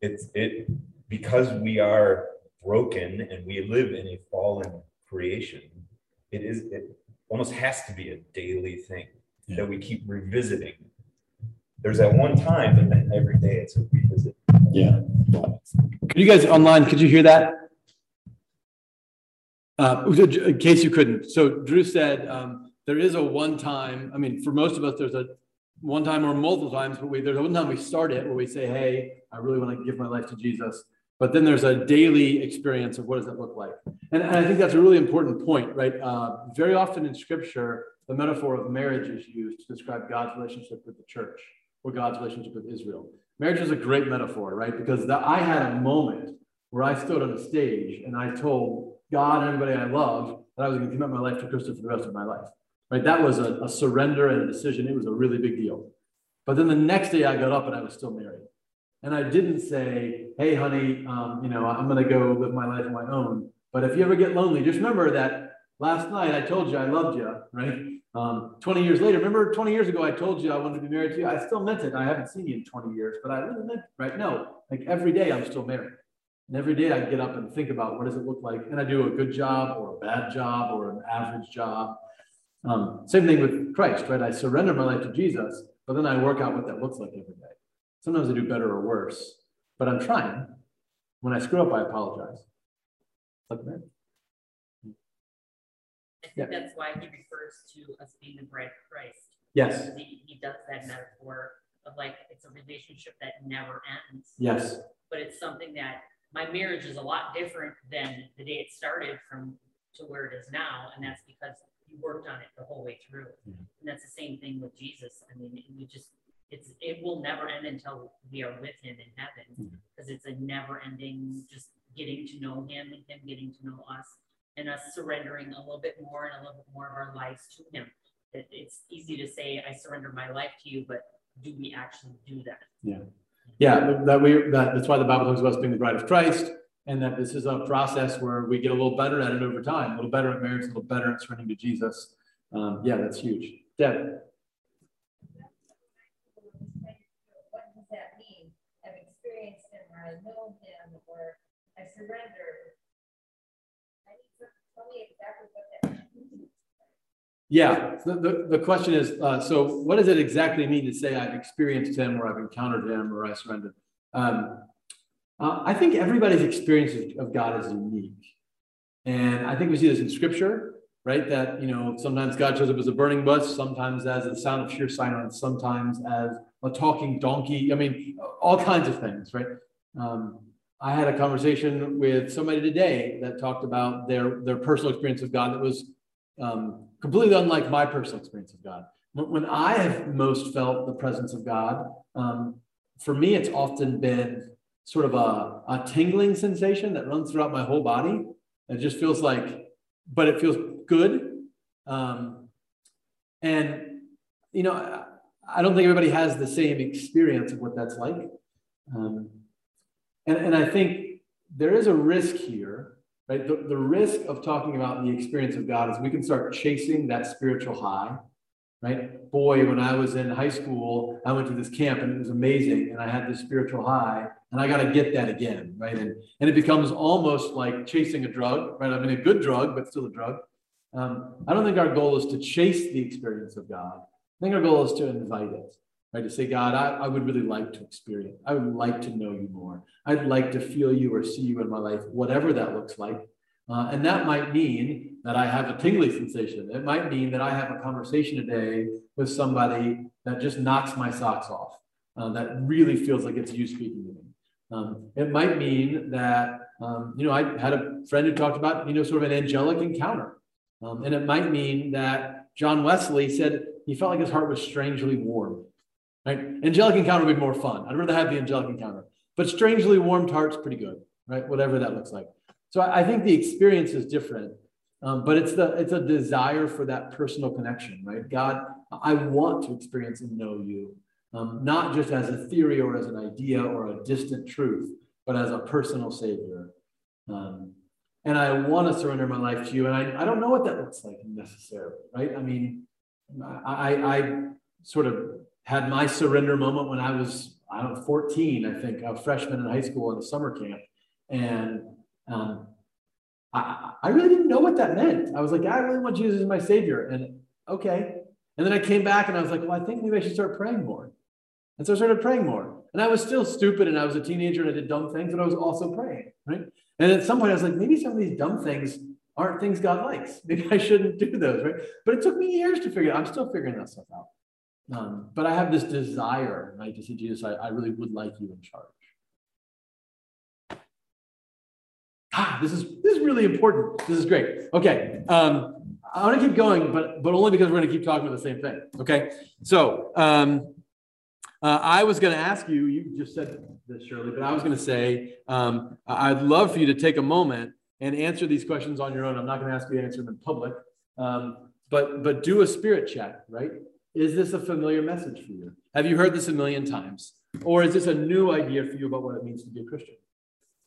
S5: It's it because we are broken and we live in a fallen creation. It is it almost has to be a daily thing that we keep revisiting. There's that one time, but then every day it's a revisit.
S1: Yeah. Could you guys online, could you hear that? Uh, in case you couldn't, so Drew said um, there is a one time. I mean, for most of us, there's a one time or multiple times, but we, there's one time we start it where we say, "Hey, I really want to give my life to Jesus." But then there's a daily experience of what does that look like, and, and I think that's a really important point, right? Uh, very often in Scripture, the metaphor of marriage is used to describe God's relationship with the church or God's relationship with Israel. Marriage is a great metaphor, right? Because the, I had a moment where I stood on a stage and I told God and everybody I love that I was going to commit my life to Christ for the rest of my life. Right? That was a, a surrender and a decision. It was a really big deal. But then the next day I got up and I was still married. And I didn't say, hey, honey, um, you know, I'm going to go live my life on my own. But if you ever get lonely, just remember that last night I told you I loved you, right? Um, 20 years later, remember 20 years ago I told you I wanted to be married to you? I still meant it. I haven't seen you in 20 years, but I really meant it, right? No, like every day I'm still married. And every day I get up and think about what does it look like, and I do a good job or a bad job or an average job. Um, same thing with Christ, right? I surrender my life to Jesus, but then I work out what that looks like every day. Sometimes I do better or worse, but I'm trying. When I screw up, I apologize. Like that.
S6: I think that's why he refers to us being the bride of Christ.
S1: Yes.
S6: He, he does that metaphor of like it's a relationship that never ends.
S1: Yes.
S6: But it's something that my marriage is a lot different than the day it started from to where it is now, and that's because worked on it the whole way through. And that's the same thing with Jesus. I mean, we just it's it will never end until we are with him in heaven because it's a never ending just getting to know him and him getting to know us and us surrendering a little bit more and a little bit more of our lives to him. It, it's easy to say I surrender my life to you, but do we actually do that?
S1: Yeah. Yeah, that we that, that's why the Bible talks about us being the bride of Christ, and that this is a process where we get a little better at it over time, a little better at marriage, a little better at surrendering to Jesus. Um, yeah, that's huge. Deb.
S7: What does that mean? I've experienced him, or I know him, or I.
S1: Yeah, the, the, the question is uh, so what does it exactly mean to say I've experienced him or I've encountered him or I surrendered? Um, uh, I think everybody's experience of God is unique. And I think we see this in scripture, right? That, you know, sometimes God shows up as a burning bush, sometimes as the sound of sheer silence, sometimes as a talking donkey. I mean, all kinds of things, right? Um, I had a conversation with somebody today that talked about their, their personal experience of God that was um, completely unlike my personal experience of God. When I have most felt the presence of God, um, for me, it's often been sort of a, a tingling sensation that runs throughout my whole body. It just feels like, but it feels good. Um, and, you know, I, I, don't think everybody has the same experience of what that's like. Um, and, and I think there is a risk here Right? The, the risk of talking about the experience of God is we can start chasing that spiritual high. Right? Boy, when I was in high school, I went to this camp and it was amazing. And I had this spiritual high, and I got to get that again. Right. And, and it becomes almost like chasing a drug, right? I mean, a good drug, but still a drug. Um, I don't think our goal is to chase the experience of God. I think our goal is to invite it right? To say, God, I, I would really like to experience, I would like to know you more. I'd like to feel you or see you in my life, whatever that looks like. Uh, and that might mean that I have a tingly sensation. It might mean that I have a conversation today with somebody that just knocks my socks off, uh, that really feels like it's you speaking to me. Um, it might mean that, um, you know, I had a friend who talked about, you know, sort of an angelic encounter. Um, and it might mean that John Wesley said he felt like his heart was strangely warm. Right? Angelic encounter would be more fun. I'd rather have the angelic encounter. But strangely warmed heart's pretty good, right? Whatever that looks like. So I, I think the experience is different, um, but it's the it's a desire for that personal connection, right? God, I want to experience and know you, um, not just as a theory or as an idea or a distant truth, but as a personal Savior. Um, and I want to surrender my life to you, and I, I don't know what that looks like necessarily, right? I mean, I, I sort of had my surrender moment when I was, I don't know, 14, I think, a freshman in high school in a summer camp. And um, I, I really didn't know what that meant. I was like, I really want Jesus as my savior. And okay. And then I came back and I was like, well, I think maybe I should start praying more. And so I started praying more. And I was still stupid and I was a teenager and I did dumb things, but I was also praying, right? And at some point I was like, maybe some of these dumb things aren't things God likes. Maybe I shouldn't do those, right? But it took me years to figure it out. I'm still figuring that stuff out. Um, but I have this desire, right, to say, Jesus, I, I really would like you in charge. Ah, this is this is really important. This is great. Okay. Um, I want to keep going, but but only because we're going to keep talking about the same thing. Okay. So um, uh, I was going to ask you. You just said this, Shirley, but I was going to say um, I'd love for you to take a moment and answer these questions on your own. I'm not going to ask you to answer them in public, um, but but do a spirit check. Right? Is this a familiar message for you? Have you heard this a million times, or is this a new idea for you about what it means to be a Christian?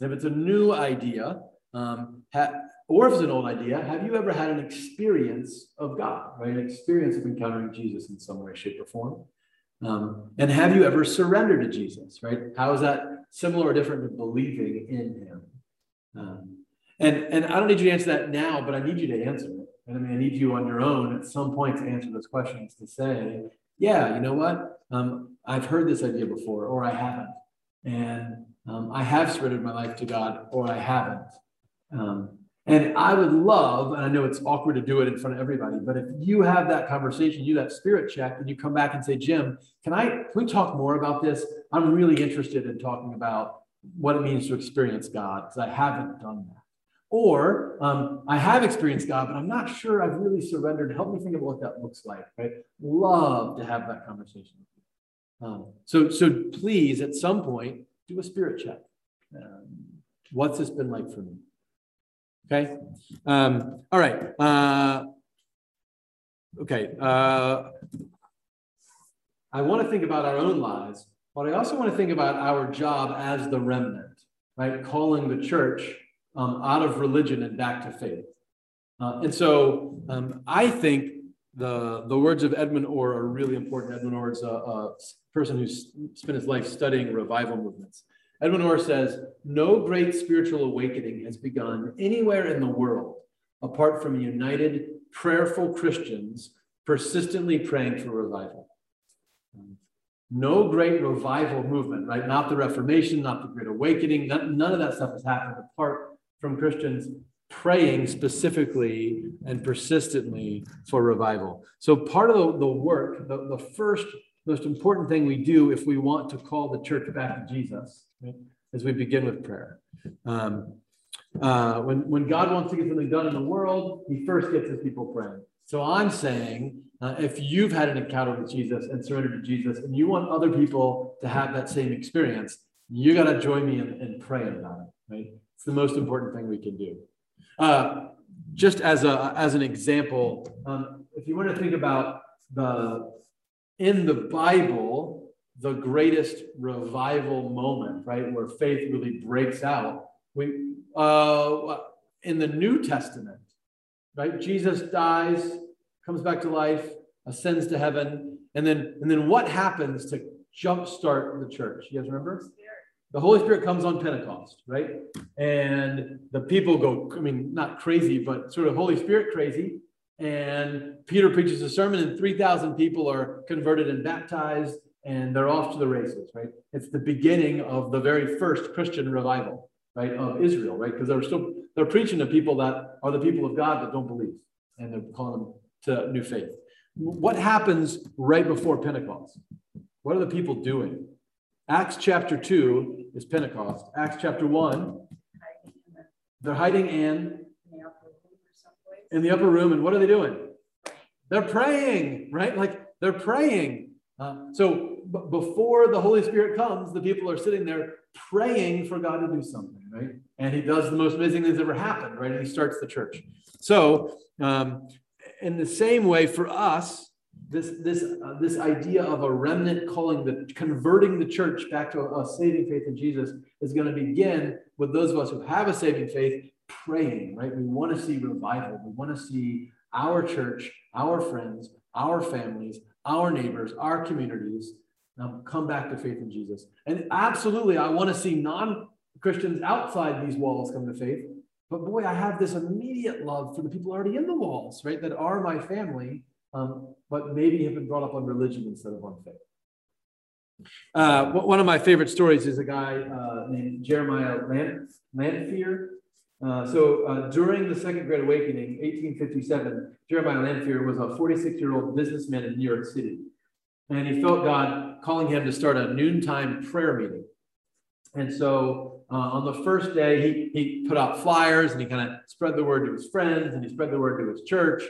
S1: If it's a new idea, um, ha- or if it's an old idea, have you ever had an experience of God, right? An experience of encountering Jesus in some way, shape, or form? Um, and have you ever surrendered to Jesus, right? How is that similar or different to believing in Him? Um, and and I don't need you to answer that now, but I need you to answer it. And I mean, I need you on your own at some point to answer those questions to say, yeah, you know what? Um, I've heard this idea before, or I haven't. And um, I have surrendered my life to God or I haven't. Um, and I would love, and I know it's awkward to do it in front of everybody, but if you have that conversation, you that spirit check, and you come back and say, Jim, can I can we talk more about this? I'm really interested in talking about what it means to experience God because I haven't done that. Or um, I have experienced God, but I'm not sure I've really surrendered. Help me think about what that looks like. Right? Love to have that conversation. Um, so, so please, at some point, do a spirit check. Um, what's this been like for me? Okay. Um, all right. Uh, okay. Uh, I want to think about our own lives, but I also want to think about our job as the remnant, right? Calling the church um, out of religion and back to faith. Uh, and so um, I think the, the words of Edwin Orr are really important. Edwin Orr is a, a person who spent his life studying revival movements. Edwin Orr says, No great spiritual awakening has begun anywhere in the world apart from united, prayerful Christians persistently praying for revival. No great revival movement, right? Not the Reformation, not the Great Awakening, none, none of that stuff has happened apart from Christians praying specifically and persistently for revival. So part of the, the work, the, the first most important thing we do if we want to call the church back to Jesus right, is we begin with prayer. Um, uh, when, when God wants to get something done in the world, he first gets his people praying. So I'm saying, uh, if you've had an encounter with Jesus and surrendered to Jesus, and you want other people to have that same experience, you got to join me in, in praying about it. Right? It's the most important thing we can do. Uh, just as a as an example, um, if you want to think about the in the Bible, the greatest revival moment, right, where faith really breaks out, we uh, in the New Testament, right? Jesus dies, comes back to life, ascends to heaven, and then and then what happens to jumpstart the church? You guys remember? The Holy Spirit comes on Pentecost, right? And the people go, I mean, not crazy, but sort of Holy Spirit crazy and Peter preaches a sermon, and 3,000 people are converted and baptized, and they're off to the races, right? It's the beginning of the very first Christian revival, right, of Israel, right? Because they're still they're preaching to people that are the people of God that don't believe, and they're calling them to new faith. What happens right before Pentecost? What are the people doing? Acts chapter 2 is Pentecost. Acts chapter 1, they're hiding in in the upper room, and what are they doing? They're praying, right? Like they're praying. Uh, so b- before the Holy Spirit comes, the people are sitting there praying for God to do something, right? And He does the most amazing things ever happened, right? And He starts the church. So, um, in the same way, for us, this this uh, this idea of a remnant calling the converting the church back to a, a saving faith in Jesus is going to begin with those of us who have a saving faith praying, right? We want to see revival. We want to see our church, our friends, our families, our neighbors, our communities um, come back to faith in Jesus. And absolutely, I want to see non Christians outside these walls come to faith. But boy, I have this immediate love for the people already in the walls, right? That are my family, um, but maybe have been brought up on religion instead of on faith. Uh, one of my favorite stories is a guy uh, named Jeremiah Lanphier. Uh, so uh, during the Second Great Awakening, 1857, Jeremiah Lanphier was a 46 year old businessman in New York City. And he felt God calling him to start a noontime prayer meeting. And so uh, on the first day, he, he put out flyers and he kind of spread the word to his friends and he spread the word to his church.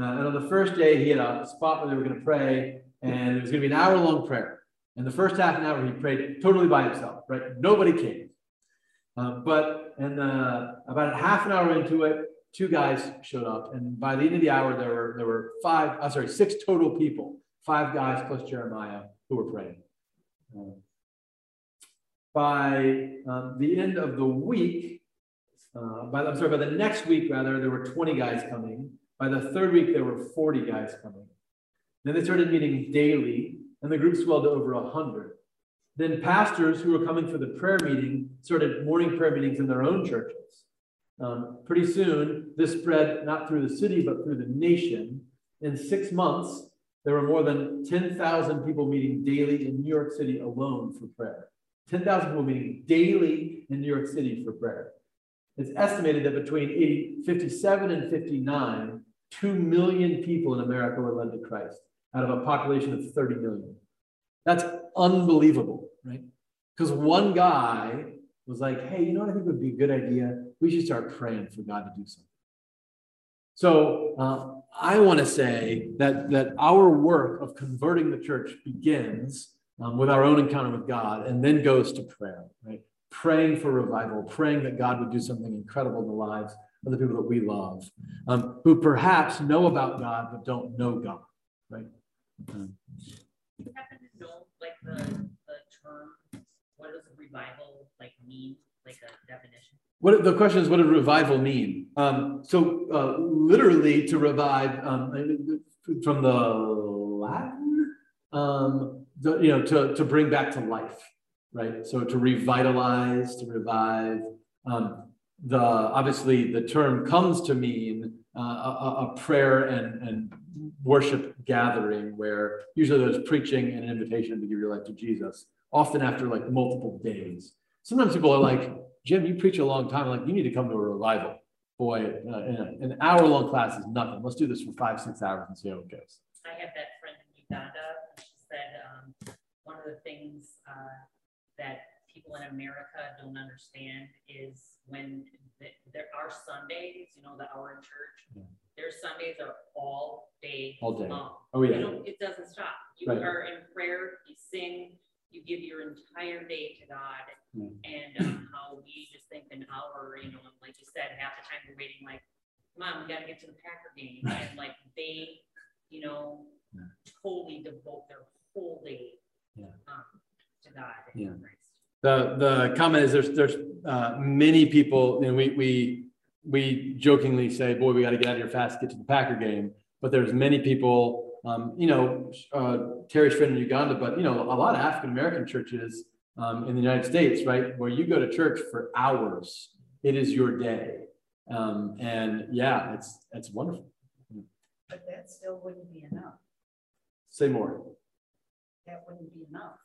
S1: Uh, and on the first day, he had a spot where they were going to pray, and it was going to be an hour long prayer. And the first half an hour, he prayed totally by himself, right? Nobody came. Uh, but and uh, about half an hour into it, two guys showed up, and by the end of the hour, there were there were five. I'm sorry, six total people, five guys plus Jeremiah who were praying. Uh, by um, the end of the week, uh, by I'm sorry, by the next week rather, there were 20 guys coming. By the third week, there were 40 guys coming. Then they started meeting daily, and the group swelled to over 100. Then pastors who were coming for the prayer meeting started morning prayer meetings in their own churches. Um, pretty soon, this spread not through the city, but through the nation. In six months, there were more than 10,000 people meeting daily in New York City alone for prayer. 10,000 people meeting daily in New York City for prayer. It's estimated that between 80, 57 and 59, 2 million people in America were led to Christ out of a population of 30 million. That's unbelievable, right? Because one guy was like, hey, you know what I think would be a good idea? We should start praying for God to do something. So uh, I want to say that, that our work of converting the church begins um, with our own encounter with God and then goes to prayer, right? Praying for revival, praying that God would do something incredible in the lives of the people that we love, um, who perhaps know about God but don't know God, right? Um,
S6: you happen to know, like, the, the term, what does revival, like, mean, like a definition?
S1: What the question is, what does revival mean? Um, so, uh, literally, to revive um, from the Latin, um, the, you know, to, to bring back to life, right? So, to revitalize, to revive. Um, the obviously the term comes to mean uh, a, a, prayer and, and worship gathering where usually there's preaching and an invitation to give your life to Jesus, often after like multiple days. Sometimes people are like, Jim, you preach a long time. Like, you need to come to a revival. Boy, uh, an hour long class is nothing. Let's do this for five, six hours and see how it goes.
S6: I have that friend in Uganda. She said um, one of the things uh, that people in America don't understand is when the, there are Sundays, you know, the hour in church, yeah. their Sundays are all day,
S1: all day.
S6: long.
S1: Oh, yeah.
S6: it doesn't stop. You right. are in prayer, you sing, you give your entire day to God. Yeah. And um, how we just think an hour, you know, like you said, half the time we're waiting, like, come on, we got to get to the Packer game. And like they, you know, yeah. totally devote their whole day um, to God.
S1: Yeah the the comment is there's there's uh, many people and we we we jokingly say boy we got to get out of here fast get to the packer game. But there's many people um, you know uh, terry's friend in uganda but you know a lot of african american churches um, in the united states right where you go to church for hours. It is your day. Um, and yeah it's it's wonderful.
S4: But that still wouldn't be enough.
S1: Say more.
S4: That wouldn't be enough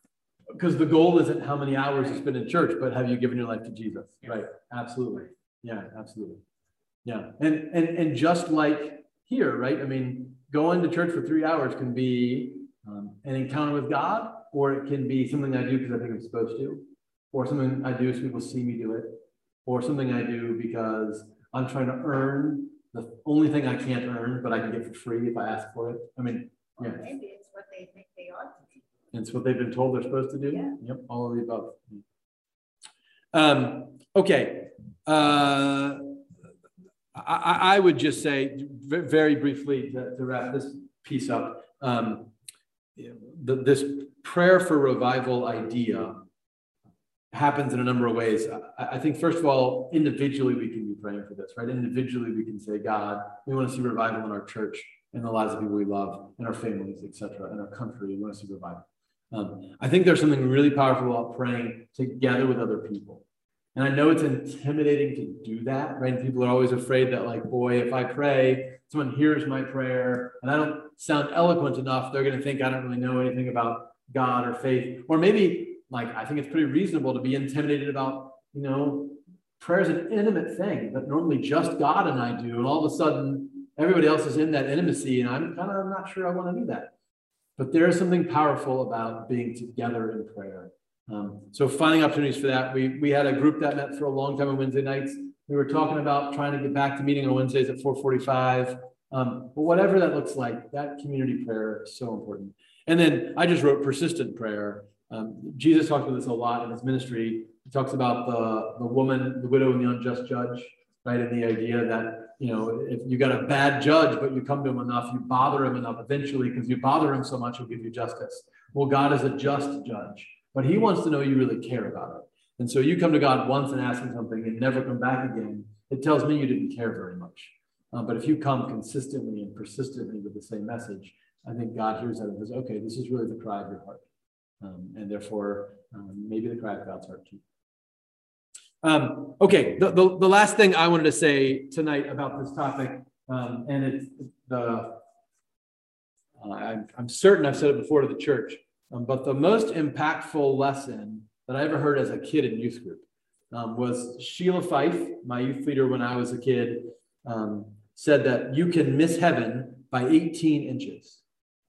S1: because the goal isn't how many hours you spend in church, but have you given your life to Jesus? Yes. Right. Absolutely. Yeah, absolutely. Yeah. And and and just like here, right? I mean, going to church for three hours can be um, an encounter with God, or it can be something I do because I think I'm supposed to, or something I do so people see me do it, or something I do because I'm trying to earn the only thing I can't earn, but I can get for free if I ask for it. I mean,
S4: yeah. maybe it's what they think they ought to
S1: it's what they've been told they're supposed to do?
S4: Yeah.
S1: Yep, all of the above. Um, okay. Uh, I, I, would just say very briefly to, to wrap this piece up, um, the, this prayer for revival idea happens in a number of ways. I, I, think, first of all, individually, we can be praying for this, right? Individually, we can say, God, we want to see revival in our church, in the lives of people we love, in our families, etc., in our country. We want to see revival. Um, I think there's something really powerful about praying together with other people. And I know it's intimidating to do that, right? People are always afraid that, like, boy, if I pray, someone hears my prayer and I don't sound eloquent enough, they're going to think I don't really know anything about God or faith. Or maybe, like, I think it's pretty reasonable to be intimidated about, you know, prayer is an intimate thing that normally just God and I do. And all of a sudden, everybody else is in that intimacy, and I'm kind of not sure I want to do that. But there is something powerful about being together in prayer. Um, so finding opportunities for that. We we had a group that met for a long time on Wednesday nights. We were talking about trying to get back to meeting on Wednesdays at 445. Um, but whatever that looks like, that community prayer is so important. And then I just wrote persistent prayer. Um, Jesus talks about this a lot in his ministry. He talks about the, the woman, the widow, and the unjust judge, right? And the idea that, you know, if you got a bad judge, but you come to him enough, you bother him enough eventually, because you bother him so much, he'll give you justice. Well, God is a just judge, but he wants to know you really care about it. And so you come to God once and ask him something and never come back again. It tells me you didn't care very much. Uh, but if you come consistently and persistently with the same message, I think God hears that and says, okay, this is really the cry of your heart. Um, and therefore, um, maybe the cry of God's heart too. Um, okay, the, the, the, last thing I wanted to say tonight about this topic, um, and it's the, uh, I'm, I'm, certain I've said it before to the church, um, but the most impactful lesson that I ever heard as a kid in youth group um, was Sheila Fife, my youth leader when I was a kid, said that you can miss heaven by 18 inches.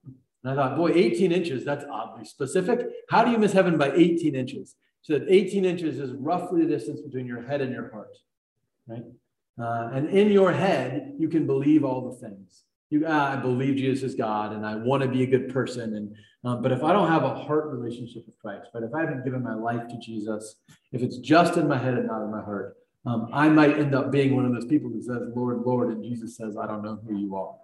S1: And I thought, boy, 18 inches, that's oddly specific. How do you miss heaven by 18 inches? She said 18 inches is roughly the distance between your head and your heart, right? Uh, and in your head, you can believe all the things. You, ah, I believe Jesus is God, and I want to be a good person. And um, but if I don't have a heart relationship with Christ, but if I haven't given my life to Jesus, if it's just in my head and not in my heart, um, I might end up being one of those people who says, Lord, Lord, and Jesus says, I don't know who you are.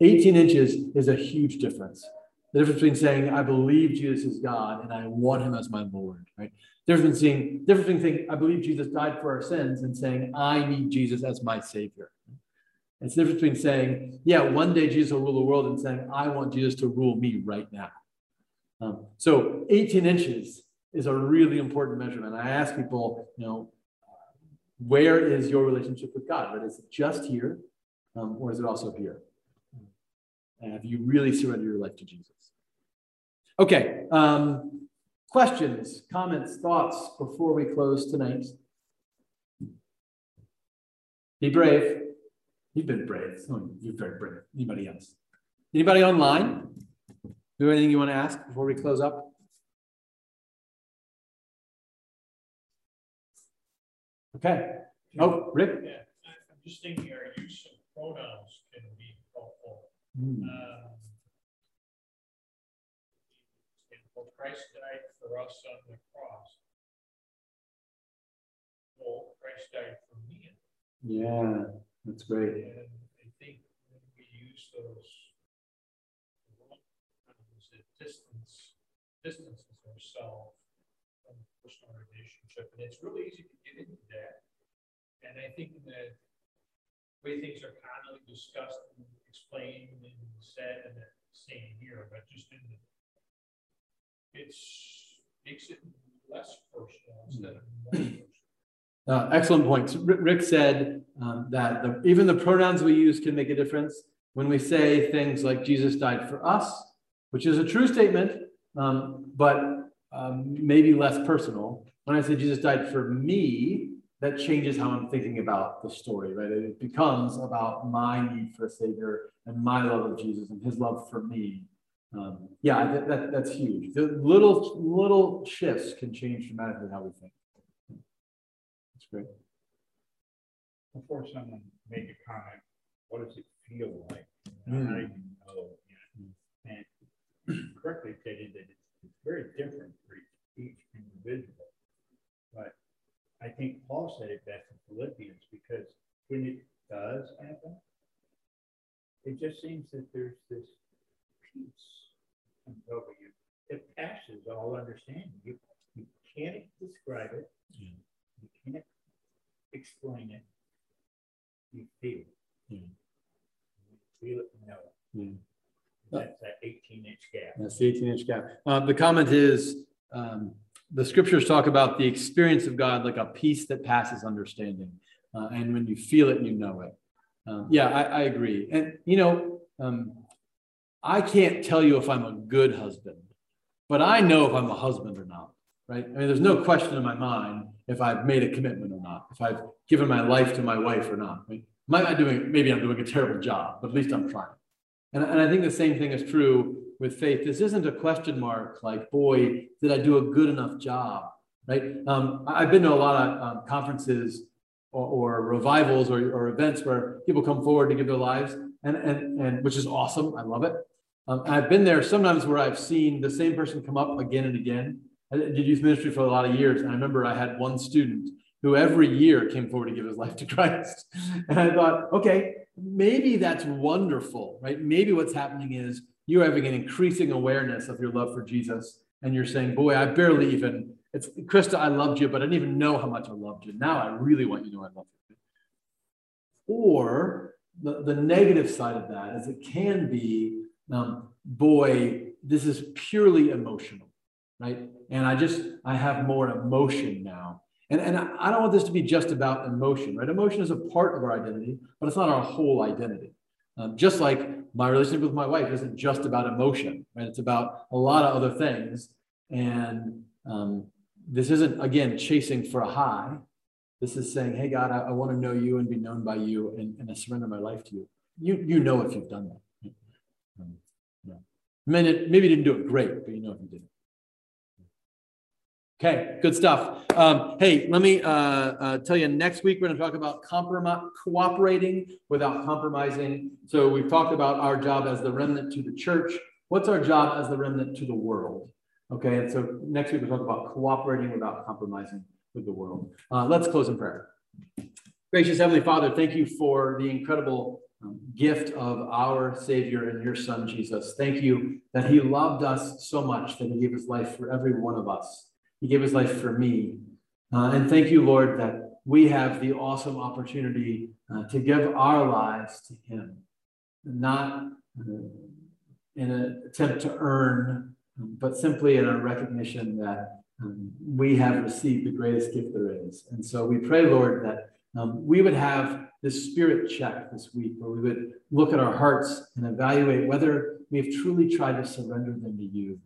S1: 18 inches is a huge difference. The difference between saying, I believe Jesus is God and I want him as my Lord, right? Difference between, difference between saying, I believe Jesus died for our sins and saying, I need Jesus as my Savior. It's the difference between saying, yeah, one day Jesus will rule the world and saying, I want Jesus to rule me right now. Um, so 18 inches is a really important measurement. I ask people, you know, where is your relationship with God? Right? Is it just here, um, or is it also here? And have you really surrendered your life to Jesus? Okay. Um, questions, comments, thoughts before we close tonight? Be brave. You've been brave. Oh, you're very brave. Anybody else? Anybody online? Do anything you want to ask before we close up? Okay. Oh, Rick?
S3: Yeah, I'm just thinking our use of pronouns can be helpful.
S1: Mm.
S3: Um, Christ died for us on the cross. Well, Christ died for me.
S1: Yeah, that's great.
S3: And I think when we use those, it distance, distances ourselves from personal relationship. And it's really easy to get into that. And I think that way things are commonly discussed and explained and said and same here, but just in the it's makes it less personal instead of more personal.
S1: Uh, excellent points. Rick said um, that the, even the pronouns we use can make a difference when we say things like Jesus died for us, which is a true statement, um, but um, maybe less personal. When I say Jesus died for me, that changes how I'm thinking about the story, right? It becomes about my need for a savior and my love of Jesus and his love for me. Um, yeah, that, that, that's huge. The little little shifts can change dramatically how we think. That's great.
S3: Before someone make a comment, what does it feel like?
S1: Mm.
S3: How do you know? You know? And correctly stated that it's, it's very different for each individual. But I think Paul said it best in Philippians because when it does happen, it just seems that there's this peace over you. It passes all understanding. You, you can't describe it.
S1: Yeah.
S3: You can't explain it. You feel it.
S1: Yeah.
S3: You feel it and know it.
S1: Yeah.
S3: That's that 18 inch gap.
S1: That's the 18 inch gap. Uh, the comment is um, the scriptures talk about the experience of God like a peace that passes understanding. Uh, and when you feel it, you know it. Um, yeah, I, I, agree. And, you know, um, I can't tell you if I'm a good husband, but I know if I'm a husband or not. right? I mean, there's no question in my mind if I've made a commitment or not, if I've given my life to my wife or not. Right? Am I doing, maybe I'm doing a terrible job, but at least I'm trying. And, and I think the same thing is true with faith. This isn't a question mark like, boy, did I do a good enough job? Right? Um, I've been to a lot of um, conferences or, or revivals or, or, events where people come forward to give their lives, and, and, and which is awesome. I love it. Um, I've been there sometimes where I've seen the same person come up again and again. I did youth ministry for a lot of years, and I remember I had one student who every year came forward to give his life to Christ. And I thought, okay, maybe that's wonderful, right? Maybe what's happening is you're having an increasing awareness of your love for Jesus. And you're saying, boy, I barely even, it's Krista, I loved you, but I didn't even know how much I loved you. Now I really want you to know I love you. Or the, the negative side of that is it can be, um, boy, this is purely emotional, right? And I just, I have more emotion now. And, and I don't want this to be just about emotion, right? Emotion is a part of our identity, but it's not our whole identity. Um, just like my relationship with my wife isn't just about emotion, right? It's about a lot of other things. And um, this isn't, again, chasing for a high. This is saying, hey, God, I, I want to know you and be known by you and, and I surrender my life to you. You, you know if you've done that. Um, yeah. Maybe, maybe you didn't do it great, but you know if you did. Okay, good stuff. Um, hey, let me uh, uh, tell you next week we're going to talk about comprom- cooperating without compromising. So we've talked about our job as the remnant to the church. What's our job as the remnant to the world? Okay, and so next week we'll talk about cooperating without compromising with the world. Uh, let's close in prayer. Gracious Heavenly Father, thank you for the incredible um, gift of our Savior and your Son, Jesus. Thank you that He loved us so much that He gave His life for every one of us. He gave his life for me. Uh, and thank you, Lord, that we have the awesome opportunity uh, to give our lives to him, not uh, in an attempt to earn, but simply in a recognition that um, we have received the greatest gift there is. And so we pray, Lord, that um, we would have this spirit check this week where we would look at our hearts and evaluate whether we have truly tried to surrender them to you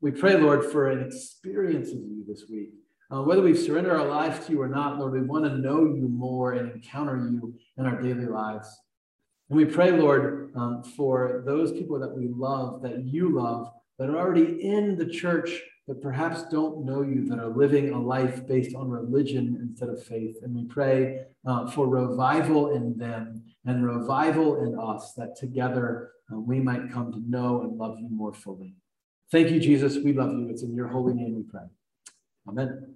S1: we pray, Lord, for an experience of you this week. Uh, whether we've surrendered our lives to you or not, Lord, we want to know you more and encounter you in our daily lives. And we pray, Lord, um, for those people that we love, that you love, that are already in the church, but perhaps don't know you, that are living a life based on religion instead of faith. And we pray uh, for revival in them and revival in us, that together uh, we might come to know and love you more fully. Thank you, Jesus. We love you. It's in your holy name we pray. Amen.